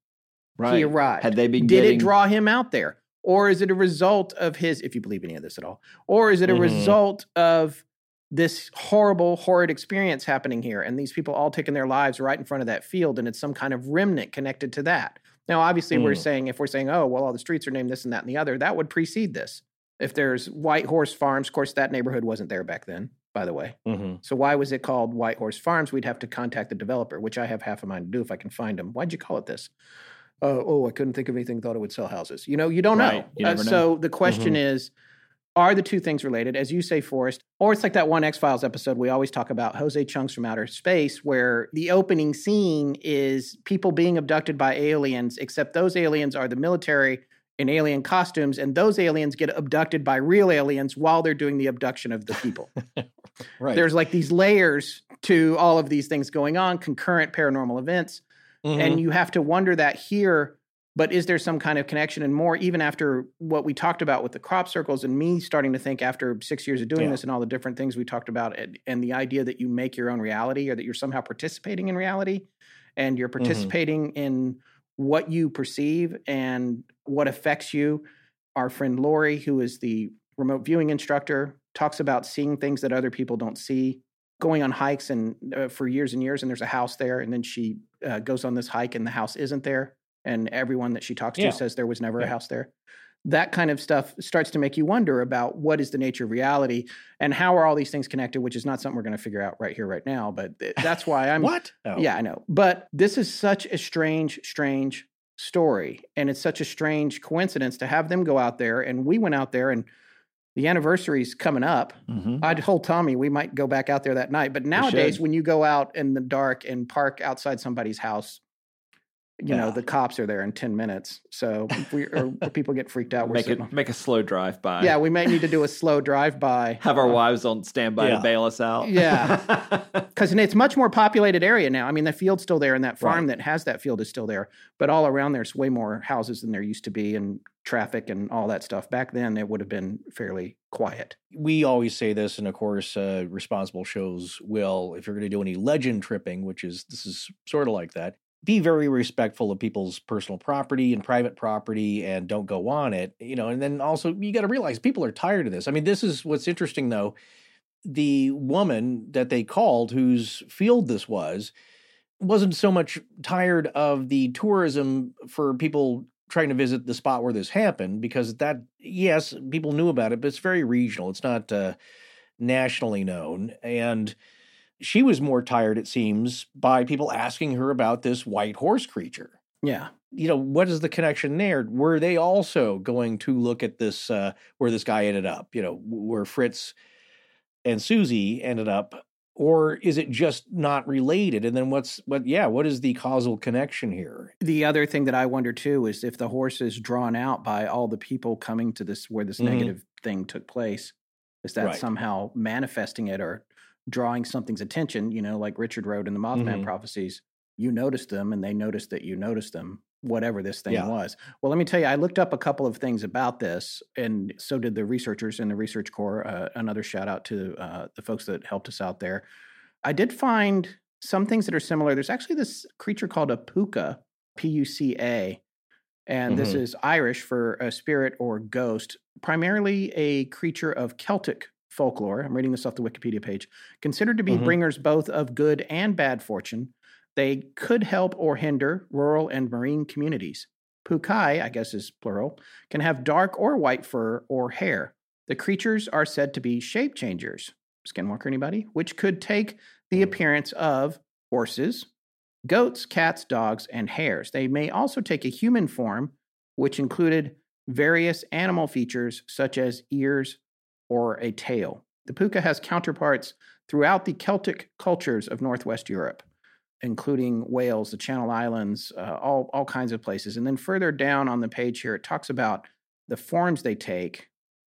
Right. he arrived Had they been did getting it draw him out there or is it a result of his if you believe any of this at all or is it a Mhm. result of this horrible horrid experience happening here and these people all taking their lives right in front of that field and it's some kind of remnant connected to that now obviously we're Mm. saying if we're saying oh well all the streets are named this and that and the other that would precede this if there's white horse farms of course that neighborhood wasn't there back then by the way mm-hmm. so why was it called white horse farms we'd have to contact the developer which i have half a mind to do if i can find them why'd you call it this uh, oh, I couldn't think of anything. Thought it would sell houses. You know, you don't Right. know. You Uh, know. so the question is, are the two things related? As you say, Forrest, or it's like that one X Files episode we always talk about, Jose Chung's from Outer Space, where the opening scene is people being abducted by aliens, except those aliens are the military in alien costumes, and those aliens get abducted by real aliens while they're doing the abduction of the people [laughs] right there's like these layers to all of these things going on, concurrent paranormal events. Mhm. And you have to wonder that here but is there some kind of connection and more even after what we talked about with the crop circles and me starting to think after six years of doing Yeah. this and all the different things we talked about and, and the idea that you make your own reality or that you're somehow participating in reality and you're participating in what you perceive and what affects you our friend lori who is the remote viewing instructor talks about seeing things that other people don't see going on hikes and uh, for years and years and there's a house there and then she uh, goes on this hike and the house isn't there and everyone that she talks to Yeah. says there was never a house there that kind of stuff starts to make you wonder about what is the nature of reality and how are all these things connected which is not something we're going to figure out right here right now but th- that's why [laughs] i'm what? Oh. yeah, I know. But this is such a strange, strange story. And it's such a strange coincidence to have them go out there. And we went out there and the anniversary's coming up. Mhm. I told Tommy we might go back out there that night. But nowadays, when you go out in the dark and park outside somebody's house, you know, the cops are there in 10 minutes. So we or [laughs] people get freaked out. We're Make it make a slow drive by. yeah, we might need to do a slow drive by. Have our wives on standby Yeah. to bail us out. Yeah. [laughs] because it's much more populated area now. I mean, the field's still there, and that farm Right. that has that field is still there. But all around there's way more houses than there used to be, and traffic and all that stuff. Back then, it would have been fairly quiet. we always say this, and of course, uh, responsible shows will, if you're going to do any legend tripping, which is this is sort of like that, be very respectful of people's personal property and private property, and don't go on it. You know, and then also you got to realize people are tired of this. I mean, this is what's interesting though. The woman that they called, whose field this was, wasn't so much tired of the tourism for people trying to visit the spot where this happened because that yes people knew about it but it's very regional it's not uh, nationally known and she was more tired it seems by people asking her about this white horse creature. Yeah, you know what is the connection there? Were they also going to look at this uh, where this guy ended up? You know where fritz and susie ended up? Or is it just not related? And then what's what yeah what is the causal connection here? The other thing that I wonder too is if the horse is drawn out by all the people coming to this where this Mhm. negative thing took place, is that Right. somehow manifesting it or drawing something's attention? You know, like Richard wrote in the Mothman Mhm. prophecies, you noticed them and they noticed that you noticed them, whatever this thing Yeah. was. Well, let me tell you, I looked up a couple of things about this, and so did the researchers in the Research Corps. Uh, another shout out to uh, the folks that helped us out there. I did find some things that are similar. There's actually this creature called a puka, P U C A, and this Mhm. is Irish for a spirit or ghost, primarily a creature of Celtic folklore. I'm reading this off the Wikipedia page. Considered to be Mhm. bringers both of good and bad fortune, they could help or hinder rural and marine communities. Pukai, I guess is plural, can have dark or white fur or hair. The creatures are said to be shape changers. Skinwalker, anybody? Which could take the appearance of horses, goats, cats, dogs, and hares. They may also take a human form, which included various animal features such as ears or a tail. The puka has counterparts throughout the Celtic cultures of Northwest Europe, including Wales, the Channel Islands, uh, all, all kinds of places. And then further down on the page here, it talks about the forms they take.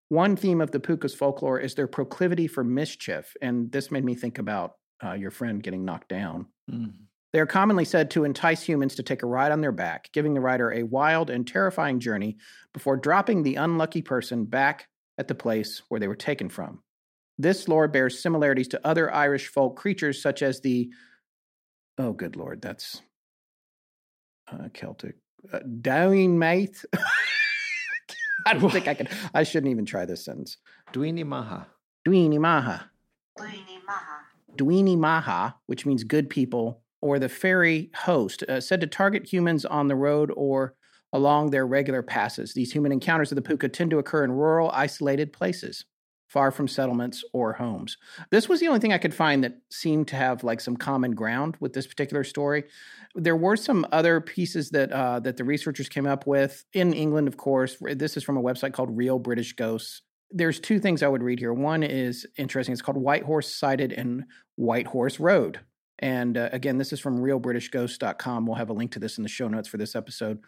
One theme of the puka's folklore is their proclivity for mischief. And this made me think about uh, your friend getting knocked down. Mm. They are commonly said to entice humans to take a ride on their back, giving the rider a wild and terrifying journey before dropping the unlucky person back at the place where they were taken from. This lore bears similarities to other Irish folk creatures, such as the oh, good lord, that's uh, Celtic uh, Down Maith. [laughs] I don't think I can. I shouldn't even try this sentence. Duini Maha. Duini Maha. Duini Maha, which means good people, or the fairy host, uh, said to target humans on the road or along their regular passes. These human encounters of the puka tend to occur in rural, isolated places, far from settlements or homes. This was the only thing I could find that seemed to have like some common ground with this particular story. There were some other pieces that uh, that the researchers came up with in England, of course. This is from a website called Real British Ghosts there's two things I would read here. One is interesting. It's called White Horse Sighted in White Horse Road. And uh, again, this is from realbritishghost.com. We'll have a link to this in the show notes for this episode.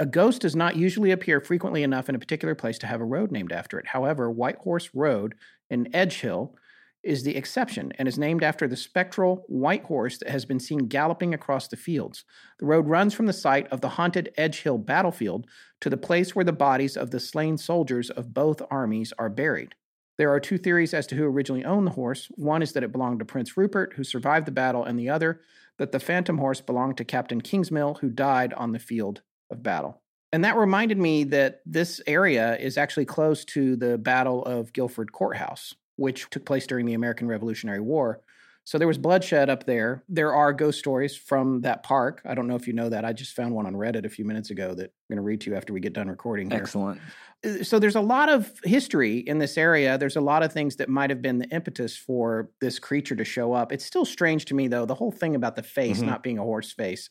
A ghost does not usually appear frequently enough in a particular place to have a road named after it. However, White Horse Road in Edgehill is the exception and is named after the spectral white horse that has been seen galloping across the fields. The road runs from the site of the haunted Edge Hill battlefield to the place where the bodies of the slain soldiers of both armies are buried. There are two theories as to who originally owned the horse. One is that it belonged to Prince Rupert, who survived the battle, and the other that the phantom horse belonged to Captain Kingsmill, who died on the field of battle. And that reminded me that this area is actually close to the Battle of Guilford Courthouse, which took place during the American Revolutionary War. So there was bloodshed up there. There are ghost stories from that park. I don't know if you know that. I just found one on Reddit a few minutes ago that I'm going to read to you after we get done recording here. Excellent. Uh, So there's a lot of history in this area. There's a lot of things that might have been the impetus for this creature to show up. It's still strange to me though, the whole thing about the face Mhm. not being a horse face.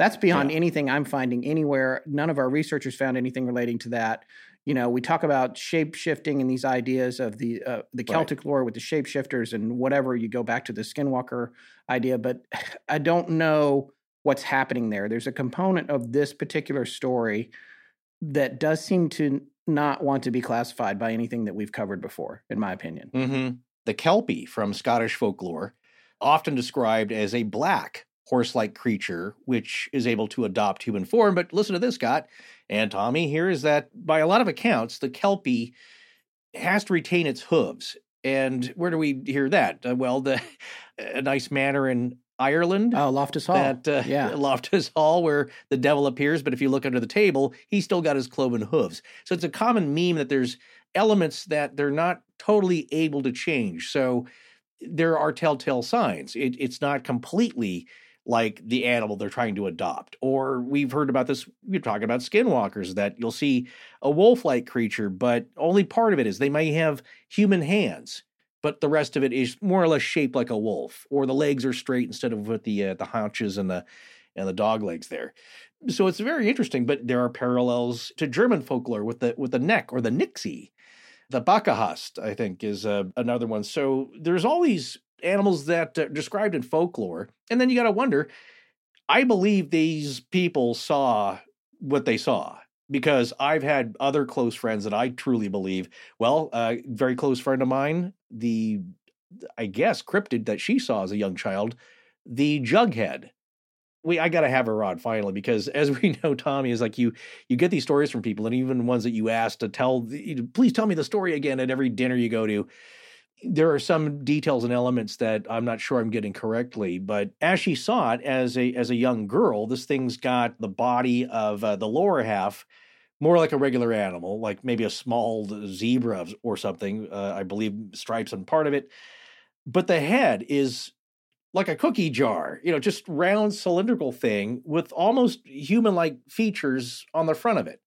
That's beyond Yeah. anything I'm finding anywhere. None of our researchers found anything relating to that. You know, we talk about shape shifting and these ideas of the uh, the Celtic lore with the shapeshifters and whatever. You go back to the Skinwalker idea, but [sighs] I don't know what's happening there. There's a component of this particular story that does seem to not want to be classified by anything that we've covered before, in my opinion. hmm The Kelpie from Scottish folklore, often described as a black horse like creature which is able to adopt human form. But listen to this, Scott and Tommy. Here is that by a lot of accounts, the Kelpie has to retain its hooves. And where do we hear that? Uh, well, the [laughs] a nice manor in Ireland. Oh, Loftus Hall. That uh, yeah. [laughs] Loftus Hall, where the devil appears, but if you look under the table, he's still got his cloven hooves. So it's a common meme that there's elements that they're not totally able to change. So there are telltale signs. It, it's not completely like the animal they're trying to adopt. Or we've heard about this, we're talking about skinwalkers, that you'll see a wolf like creature, but only part of it is they may have human hands. But the rest of it is more or less shaped like a wolf, or the legs are straight instead of with the uh, the haunches and the and the dog legs there. So it's very interesting. But there are parallels to German folklore with the with the neck or the nixie. The Bäckahäst, I think, is uh, another one. So there's all these animals that are described in folklore, and then you got to wonder. I believe these people saw what they saw because I've had other close friends that I truly believe. Well, a very close friend of mine, the I guess cryptid that she saw as a young child, the Jughead. We I got to have her on finally because as we [laughs] know, Tommy is like you. You get these stories from people, and even ones that you ask to tell. Please tell me the story again at every dinner you go to. There are some details and elements that I'm not sure I'm getting correctly, but as she saw it as a as a young girl, this thing's got the body of uh, the lower half more like a regular animal, like maybe a small zebra or something. Uh, I believe stripes on part of it, but the head is like a cookie jar, you know, just round cylindrical thing with almost human-like features on the front of it,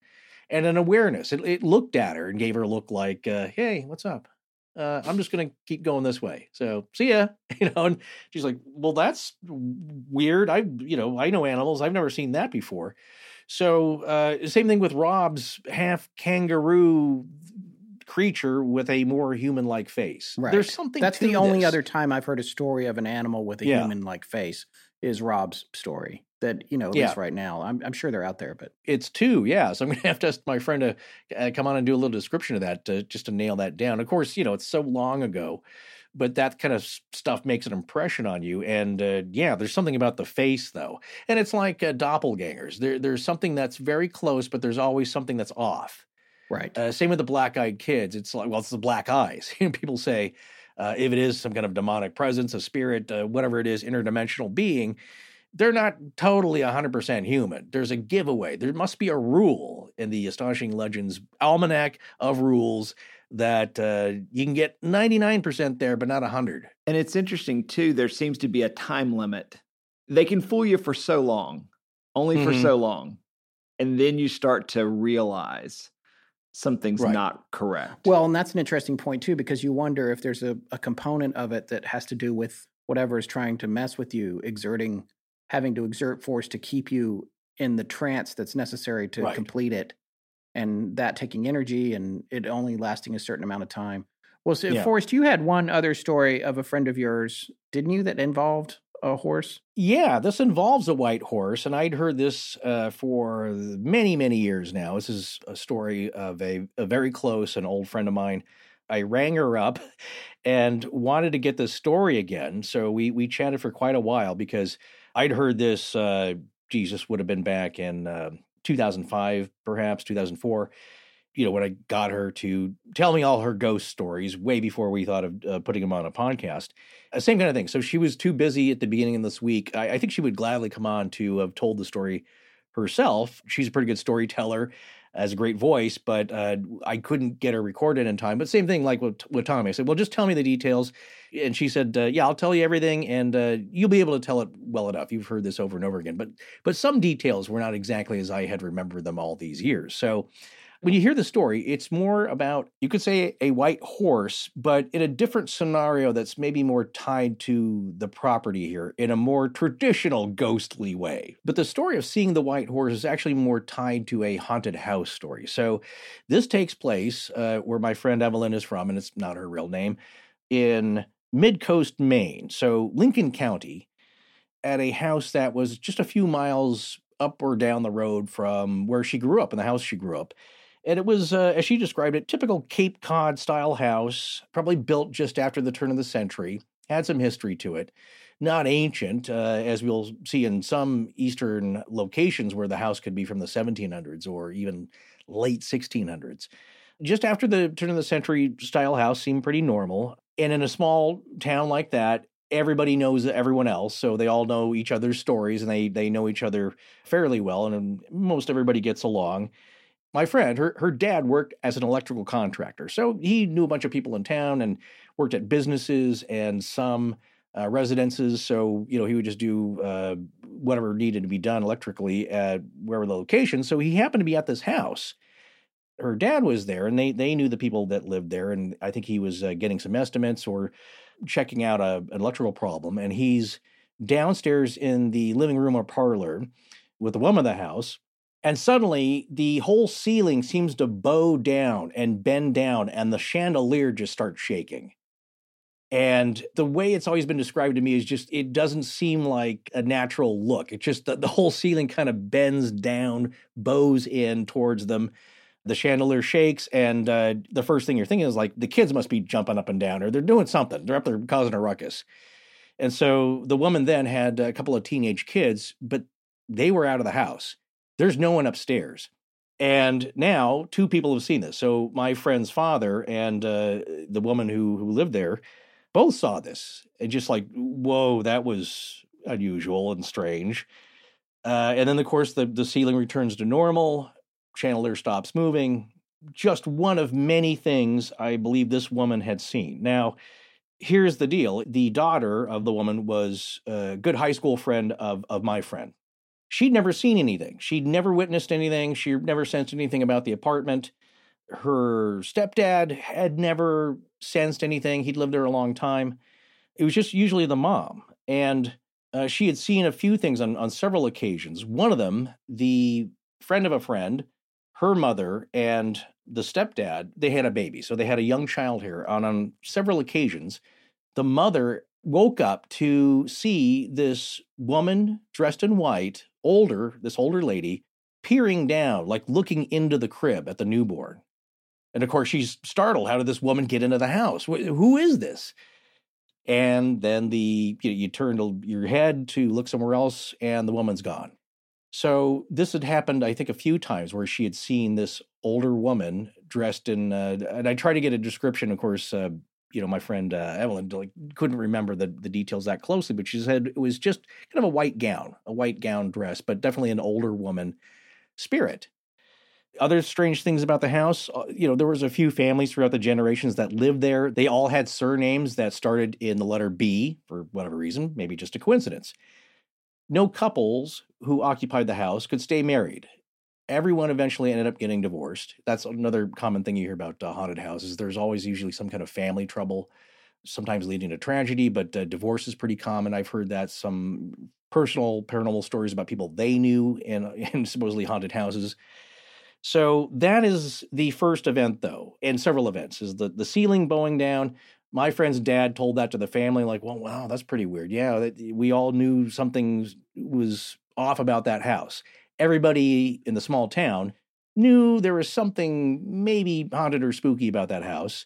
and an awareness. It, it looked at her and gave her a look like, uh, "Hey, what's up?" Uh, I'm just gonna keep going this way. So see ya, [laughs] you know. And she's like, "Well, that's weird. I, you know, I know animals. I've never seen that before." So uh, same thing with Rob's half kangaroo creature with a more human-like face. Right. There's something. That's to the only this. other time I've heard a story of an animal with a Yeah. human like face is Rob's story. That, you know, at Yeah. least right now. I'm, I'm sure they're out there, but It's two, yeah. So I'm going [laughs] to have to ask my friend to uh, come on and do a little description of that to, just to nail that down. Of course, you know, it's so long ago, but that kind of stuff makes an impression on you. And uh, yeah, there's something about the face, though. And it's like uh, doppelgangers. There, there's something that's very close, but there's always something that's off. right. Uh, same with the black eyed kids. It's like, well, it's the black eyes. [laughs] People say uh, if it is some kind of demonic presence, a spirit, uh, whatever it is, interdimensional being, they're not totally 100% human. There's a giveaway. There must be a rule in the Astonishing Legends Almanac of Rules that uh, you can get 99% there, but not 100. And it's interesting too, there seems to be a time limit. They can fool you for so long, only for Mhm. so long. And then you start to realize something's Right. not correct. Well, and that's an interesting point too, because you wonder if there's a, a component of it that has to do with whatever is trying to mess with you, exerting, having to exert force to keep you in the trance that's necessary to Right. complete it, and that taking energy and it only lasting a certain amount of time. Well, so Yeah. Forrest, you had one other story of a friend of yours, didn't you, that involved a horse? Yeah, this involves a white horse, and I'd heard this uh, for many, many years now. This is a story of a, a very close and old friend of mine. I rang her up [laughs] and wanted to get this story again. So we we chatted for quite a while because I'd heard this. Uh, Jesus would have been back in uh, 2005, perhaps 2004. You know, when I got her to tell me all her ghost stories way before we thought of uh, putting them on a podcast. Uh, same kind of thing. So she was too busy at the beginning of this week. I, I think she would gladly come on to have told the story herself. She's a pretty good storyteller has a great voice, but uh, I couldn't get her recorded in time. But same thing like with, with Tommy. I said, well, just tell me the details. And she said, uh, yeah, I'll tell you everything and uh, you'll be able to tell it well enough. You've heard this over and over again. But, but some details were not exactly as I had remembered them all these years. So when you hear the story, it's more about, you could say, a white horse, but in a different scenario that's maybe more tied to the property here in a more traditional ghostly way. But the story of seeing the white horse is actually more tied to a haunted house story. So this takes place uh, where my friend Evelyn is from, and it's not her real name, in Mid Coast, Maine. So Lincoln County, at a house that was just a few miles up or down the road from where she grew up, in the house she grew up. And it was, uh, as she described it, typical Cape Cod style house, probably built just after the turn of the century, had some history to it. Not ancient, uh, as we'll see in some Eastern locations where the house could be from the 1700s or even late 1600s. Just after the turn of the century style house seemed pretty normal. And in a small town like that, everybody knows everyone else so they all know each other's stories and they they know each other fairly well and most everybody gets along my friend, her her dad worked as an electrical contractor, so he knew a bunch of people in town and worked at businesses and some uh, residences. So you know he would just do uh, whatever needed to be done electrically at wherever the location. So he happened to be at this house. Her dad was there, and they they knew the people that lived there, and I think he was uh, getting some estimates or checking out a, an electrical problem. And he's downstairs in the living room or parlor with the woman of the house and suddenly, the whole ceiling seems to bow down and bend down, and the chandelier just starts shaking. And the way it's always been described to me is just, it doesn't seem like a natural look. It's just that the whole ceiling kind of bends down, bows in towards them. The chandelier shakes, and uh, the first thing you're thinking is like, the kids must be jumping up and down, or they're doing something. They're up there causing a ruckus. And so the woman then had a couple of teenage kids, but they were out of the house. There's no one upstairs. And now two people have seen this. So my friend's father and uh, the woman who who lived there both saw this and just like, whoa, that was unusual and strange. Uh, and then of course the the ceiling returns to normal. Chandelier stops moving. Just one of many things I believe this woman had seen. Now, here's the deal: the daughter of the woman was a good high school friend of of my friend she'd never seen anything. She'd never witnessed anything. She never sensed anything about the apartment. Her stepdad had never sensed anything. He'd lived there a long time. It was just usually the mom. And uh, she had seen a few things on, on several occasions. One of them, the friend of a friend, her mother, and the stepdad, they had a baby. So they had a young child here. On, on several occasions, the mother woke up to see this woman dressed in white older, this older lady, peering down, like looking into the crib at the newborn. And of course, she's startled. How did this woman get into the house? Who is this? And then the you, know, you turn your head to look somewhere else, and the woman's gone. So this had happened, I think, a few times where she had seen this older woman dressed in, uh, and I try to get a description. Of course, uh, you know, my friend uh, Evelyn like couldn't remember the the details that closely, but she said it was just kind of a white gown, a white gown dress, but definitely an older woman spirit. Other strange things about the house, uh, you know, there was a few families throughout the generations that lived there. They all had surnames that started in the letter B for whatever reason, maybe just a coincidence. No couples who occupied the house could stay married everyone eventually ended up getting divorced. That's another common thing you hear about uh, haunted houses. There's always usually some kind of family trouble, sometimes leading to tragedy, but uh, divorce is pretty common. I've heard that some personal paranormal stories about people they knew in, [laughs] in supposedly haunted houses. So that is the first event, though, and several events is the the ceiling bowing down. My friend's dad told that to the family, like, "Well, wow, that's pretty weird." Yeah, that, we all knew something was off about that house everybody in the small town knew there was something maybe haunted or spooky about that house.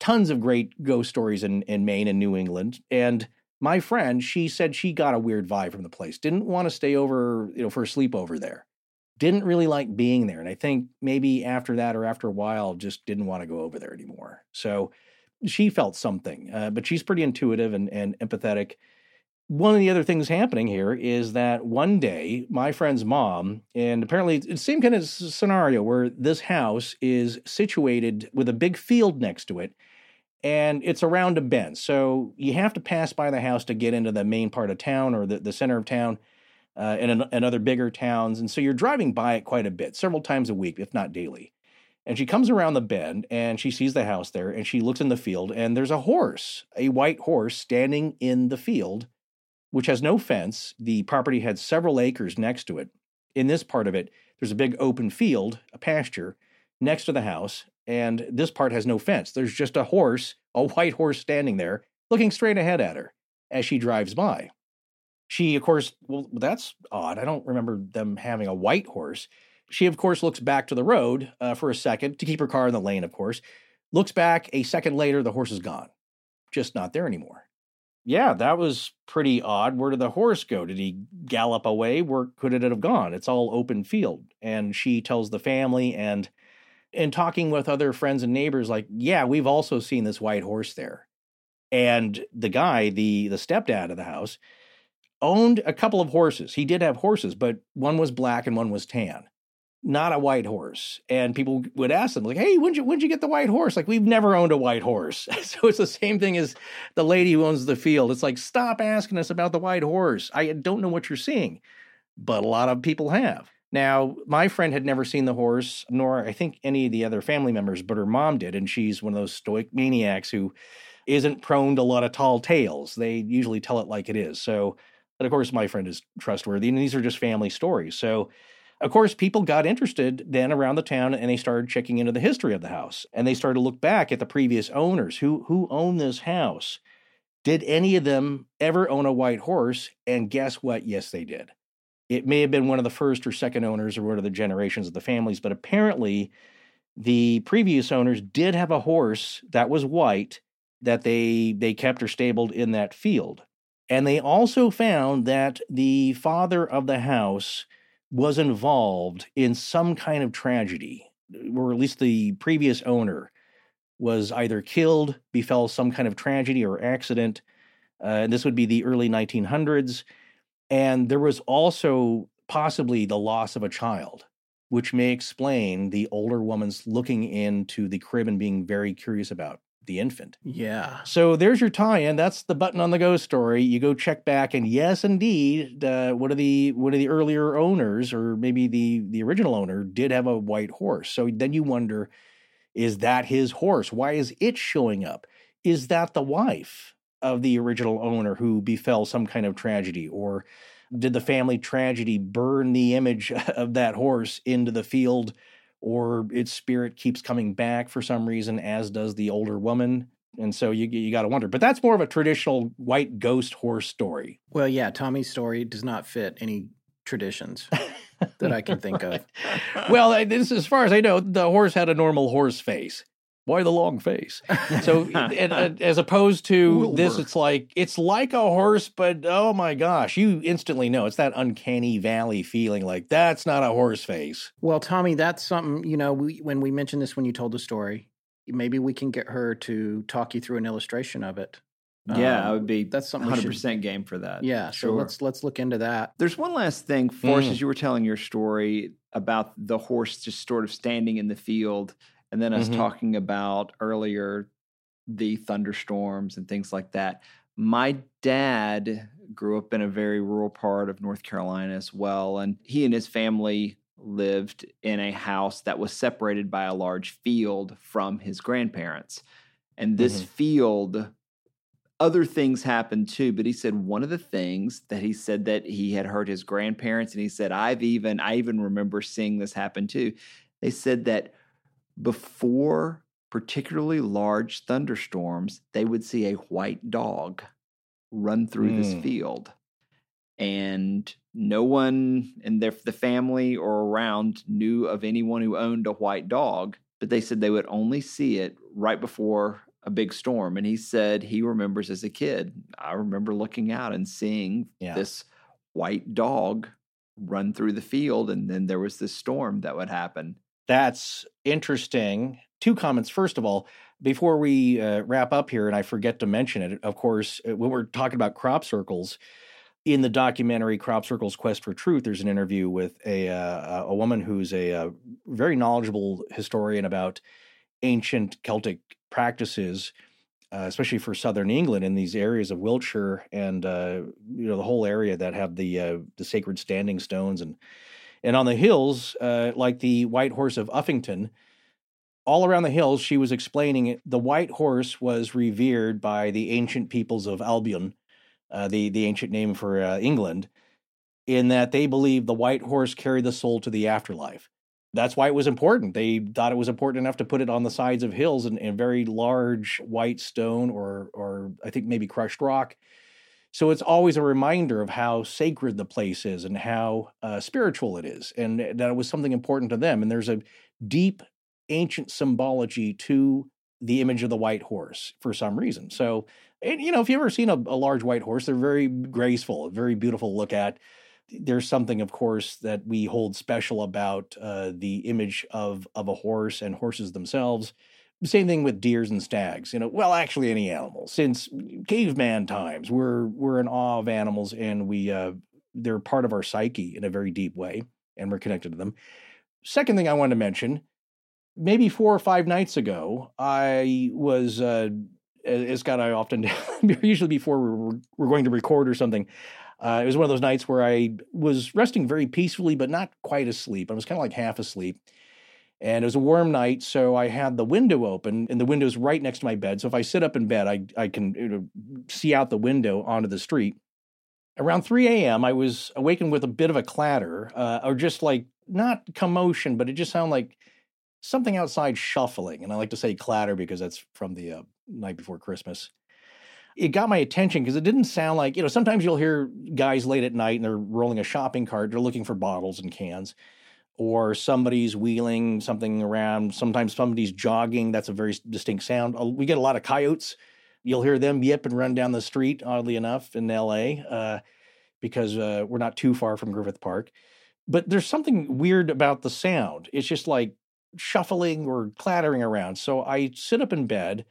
tons of great ghost stories in, in Maine and New England. And my friend, she said she got a weird vibe from the place. Didn't want to stay over, you know, for a sleepover there. Didn't really like being there. And I think maybe after that or after a while, just didn't want to go over there anymore. So she felt something, uh, but she's pretty intuitive and, and empathetic. One of the other things happening here is that one day, my friend's mom, and apparently it's the same kind of scenario where this house is situated with a big field next to it and it's around a bend. So you have to pass by the house to get into the main part of town or the, the center of town uh, and, and other bigger towns. And so you're driving by it quite a bit, several times a week, if not daily. And she comes around the bend and she sees the house there and she looks in the field and there's a horse, a white horse standing in the field, which has no fence. The property had several acres next to it. In this part of it, there's a big open field, a pasture next to the house, and this part has no fence. There's just a horse, a [laughs] white horse standing there, looking straight ahead at her as she drives by. She, of course, well, that's odd. I don't remember them having a white horse. She, of course, looks back to the road uh, for a second to keep her car in the lane, of course. Looks back a second later, the horse is gone, just not there anymore. Yeah, that was pretty odd. Where did the horse go? Did he gallop away? Where could it have gone? It's all open field. And she tells the family and and talking with other friends and neighbors like yeah we've also seen this white horse there and the guy the the stepdad of the house owned a couple of horses he did have horses but one was black and one was tan not a white horse and people would ask them like hey when'd you when'd you get the white horse like we've never owned a white horse [laughs] so it's the same thing as the lady who owns the field it's like stop asking us about the white horse i don't know what you're seeing but a lot of people have now, my friend had never seen the horse, nor I think any of the other family members, but her mom did. And she's one of those stoic Mainiacs who isn't prone to a lot of tall tales. They usually tell it like it is. So, but of course, my friend is trustworthy. And these are just family stories. So, of course, people got interested then around the town and they started checking into the history of the house. And they started to look back at the previous owners who, who owned this house. Did any of them ever own a white horse? And guess what? Yes, they did. It may have been one of the first or second owners or one of the generations of the families, but apparently the previous owners did have a horse that was white that they they kept or stabled in that field. And they also found that the father of the house was involved in some kind of tragedy, or at least the previous owner was either killed, befell some kind of tragedy or accident. Uh, and this would be the early 1900s. And there was also possibly the loss of a child, which may explain the older woman's looking into the crib and being very curious about the infant. Yeah. So there's your tie-in. That's the button on the ghost story. You go check back, and yes, indeed, uh, one of the one of the earlier owners, or maybe the the original owner, did have a white horse. So then you wonder, is that his horse? Why is it showing up? Is that the wife? of the original owner who befell some kind of tragedy? Or did the family tragedy burn the image [laughs] of that horse into the field? Or its spirit keeps coming back for some reason, as does the older woman? And so you you got to wonder. But that's more of a traditional white ghost horse story. Well, yeah, Tommy's story does not fit any traditions that I can think of. [laughs] well, this, as far as I know, the horse had a normal horse face why the long face? So, [laughs] and, uh, as opposed to Wilbur. this, it's like it's like a horse, but oh my gosh, you instantly know it's that uncanny valley feeling. Like that's not a horse face. Well, Tommy, that's something you know. We, when we mentioned this when you told the story, maybe we can get her to talk you through an illustration of it. Yeah, um, I would be that's something hundred percent game for that. Yeah, sure. So let's let's look into that. There's one last thing, Forrest, mm. as you were telling your story about the horse just sort of standing in the field and then us mm-hmm. talking about earlier the thunderstorms and things like that. My dad grew up in a very rural part of North Carolina as well, and he and his family lived in a house that was separated by a large field from his grandparents. And this mm-hmm. field, other things happened too, but he said one of the things that he said that he had heard his grandparents, and he said, I've even, I even remember seeing this happen too. They said that before particularly large thunderstorms, they would see a white dog run through mm. this field. And no one in their, the family or around knew of anyone who owned a white dog, but they said they would only see it right before a big storm. And he said he remembers as a kid, I remember looking out and seeing Yeah. this white dog run through the field. And then there was this storm that would happen. That's interesting. Two comments. First of all, before we uh, wrap up here, and I forget to mention it, of course, uh, when we're talking about crop circles, in the documentary Crop Circles Quest for Truth, there's an interview with a uh, a woman who's a, uh very knowledgeable historian about ancient Celtic practices, uh, especially for southern England in these areas of Wiltshire and uh, you know the whole area that have the uh, the sacred standing stones and and on the hills, uh, like the White Horse of Uffington, all around the hills, she was explaining it. The white horse was revered by the ancient peoples of Albion, uh, the the ancient name for uh, England, in that they believed the white horse carried the soul to the afterlife. That's why it was important. They thought it was important enough to put it on the sides of hills in, in very large white stone or or I think maybe crushed rock. So it's always a reminder of how sacred the place is and how uh, spiritual it is, and that it was something important to them. And there's a deep ancient symbology to the image of the white horse for some reason. So, and, you know, if you've ever seen a, a large white horse, they're very graceful, very beautiful look at. There's something, of course, that we hold special about uh, the image of of a horse and horses themselves. Same thing with deers and stags. You know, well, actually, any animal. Since caveman times, we're we're in awe of animals, and we uh, they're part of our psyche in a very deep way, and we're connected to them. Second thing I wanted to mention maybe four or five nights ago, I was, uh, as Scott I often [laughs] usually before we're, we're going to record or something. Uh, it was one of those nights where I was resting very peacefully, but not quite asleep. I was kind of like half asleep. And it was a warm night, so I had the window open, and the window's right next to my bed. So if I sit up in bed, I, I can you know, see out the window onto the street. Around 3 a.m., I was awakened with a bit of a clatter, uh, or just like not commotion, but it just sounded like something outside shuffling. And I like to say clatter because that's from the uh, night before Christmas. It got my attention because it didn't sound like, you know, sometimes you'll hear guys late at night and they're rolling a shopping cart, they're looking for bottles and cans, or somebody's wheeling something around. Sometimes somebody's jogging. That's a very distinct sound. Uh, We get a lot of coyotes. You'll hear them yip and run down the street, oddly enough, in LA, uh, because uh, we're not too far from Griffith Park. But there's something weird about the sound. It's just like shuffling or clattering around. So I sit up in bed,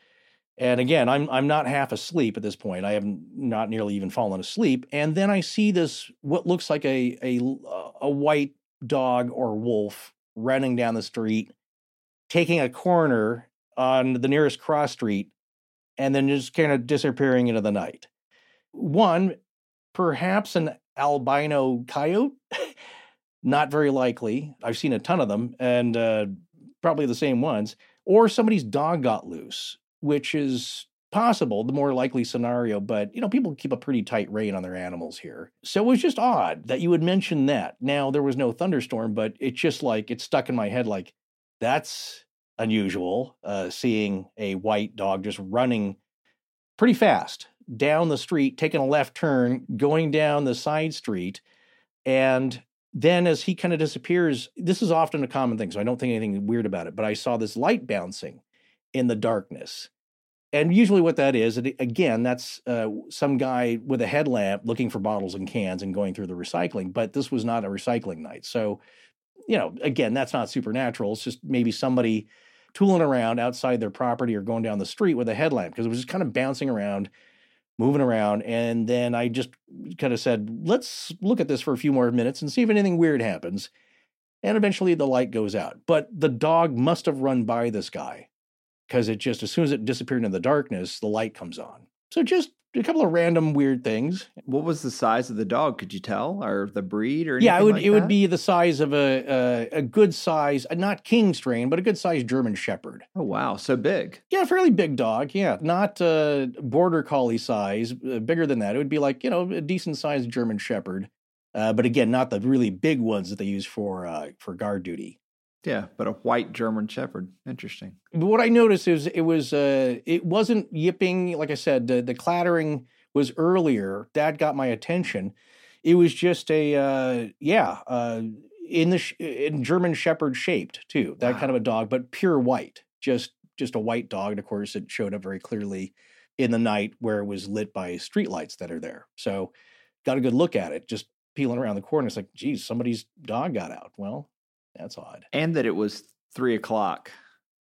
and again, I'm I'm not half asleep at this point. I have not nearly even fallen asleep, and then I see this what looks like a a a white dog or wolf running down the street, taking a corner on the nearest cross street, and then just kind of disappearing into the night. One, perhaps an albino coyote. [laughs] Not very likely. I've seen a ton of them, and uh, probably the same ones. Or somebody's dog got loose, which is possible, the more likely scenario. But you know, people keep a pretty tight rein on their animals here, so it was just odd that you would mention that. Now there was no thunderstorm, but it's just like it stuck in my head. Like that's unusual. Uh, seeing a white dog just running pretty fast down the street, taking a left turn, going down the side street, and then as he kind of disappears, this is often a common thing, so I don't think anything weird about it. But I saw this light bouncing in the darkness. And usually, what that is, again, that's uh, some guy with a headlamp looking for bottles and cans and going through the recycling. But this was not a recycling night. So, you know, again, that's not supernatural. It's just maybe somebody tooling around outside their property or going down the street with a headlamp because it was just kind of bouncing around, moving around. And then I just kind of said, let's look at this for a few more minutes and see if anything weird happens. And eventually the light goes out. But the dog must have run by this guy because it just, as soon as it disappeared in the darkness, the light comes on. So just a couple of random weird things. What was the size of the dog? Could you tell, or the breed, or anything Yeah, it would like it would be the size of a a, a good size, uh, not king strain, but a good size German Shepherd. Oh wow, so big. Yeah, fairly big dog. Yeah, not uh, border collie size, uh, bigger than that. It would be like you know a decent sized German Shepherd, uh, but again, not the really big ones that they use for uh, for guard duty. Yeah, but a white German Shepherd. Interesting. But what I noticed is it was uh, it wasn't yipping. Like I said, the, the clattering was earlier. That got my attention. It was just a uh, yeah uh, in the sh- in German Shepherd shaped too. That Wow. kind of a dog, but pure white, just just a white dog. And of course, it showed up very clearly in the night where it was lit by streetlights that are there. So got a good look at it. Just peeling around the corner, it's like, geez, somebody's dog got out. Well, that's odd. And that it was three o'clock,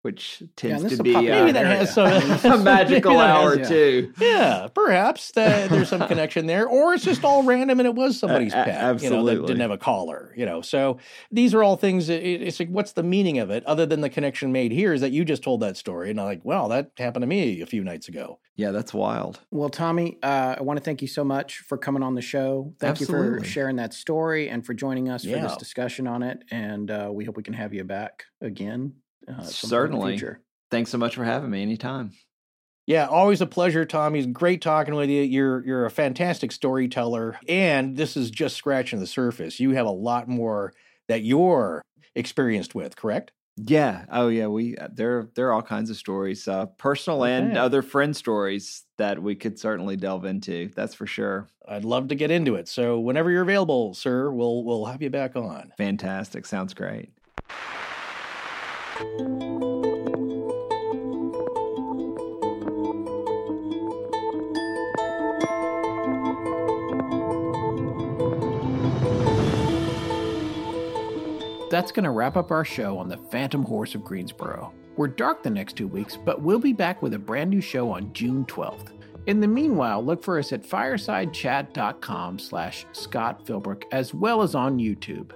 which tends this to is a be uh, Maybe that has some a [laughs] magical maybe that has- hour yeah. too. Yeah, perhaps that there's some connection there, or it's just all random and it was somebody's a- pet, you know, that didn't have a collar, you know. So these are all things. It, it's like, what's the meaning of it, other than the connection made here? Is that you just told that story, and I'm like, well, that happened to me a few nights ago. Yeah, that's wild. Well, Tommy, uh, I want to thank you so much for coming on the show. Thank you for sharing that story and for joining us for this discussion on it. And uh, we hope we can have you back again. Uh, at in the Certainly. Thanks so much for having me anytime. Yeah, always a pleasure, Tommy. It's great talking with you. You're you're a fantastic storyteller, and this is just scratching the surface. You have a lot more that you're experienced with, correct? Yeah. Oh, yeah. We uh, there there are all kinds of stories, uh, personal and Okay. other friend stories that we could certainly delve into. That's for sure. I'd love to get into it. So whenever you're available, sir, we'll we'll have you back on. Fantastic. Sounds great. That's going to wrap up our show on the Phantom Horse of Greensboro. We're dark the next two weeks, but we'll be back with a brand new show on June 12th. In the meanwhile, look for us at firesidechat.com slash Scott Philbrook, as well as on YouTube.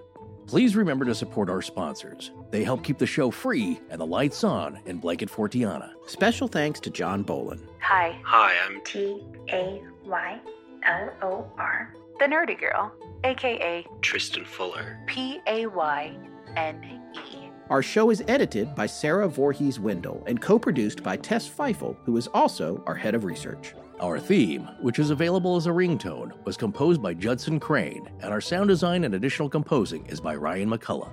Please remember to support our sponsors. They help keep the show free and the lights on in Blanket Fortiana. Special thanks to John Bolin. Hi, Hi, I'm T A Y L O R. The Nerdy Girl, aka Tristan Fuller. P A Y N E. Our show is edited by Sarah Voorhees Wendell and co produced by Tess Feifel, who is also our head of research. Our theme, which is available as a ringtone, was composed by Judson Crane, and our sound design and additional composing is by Ryan McCullough.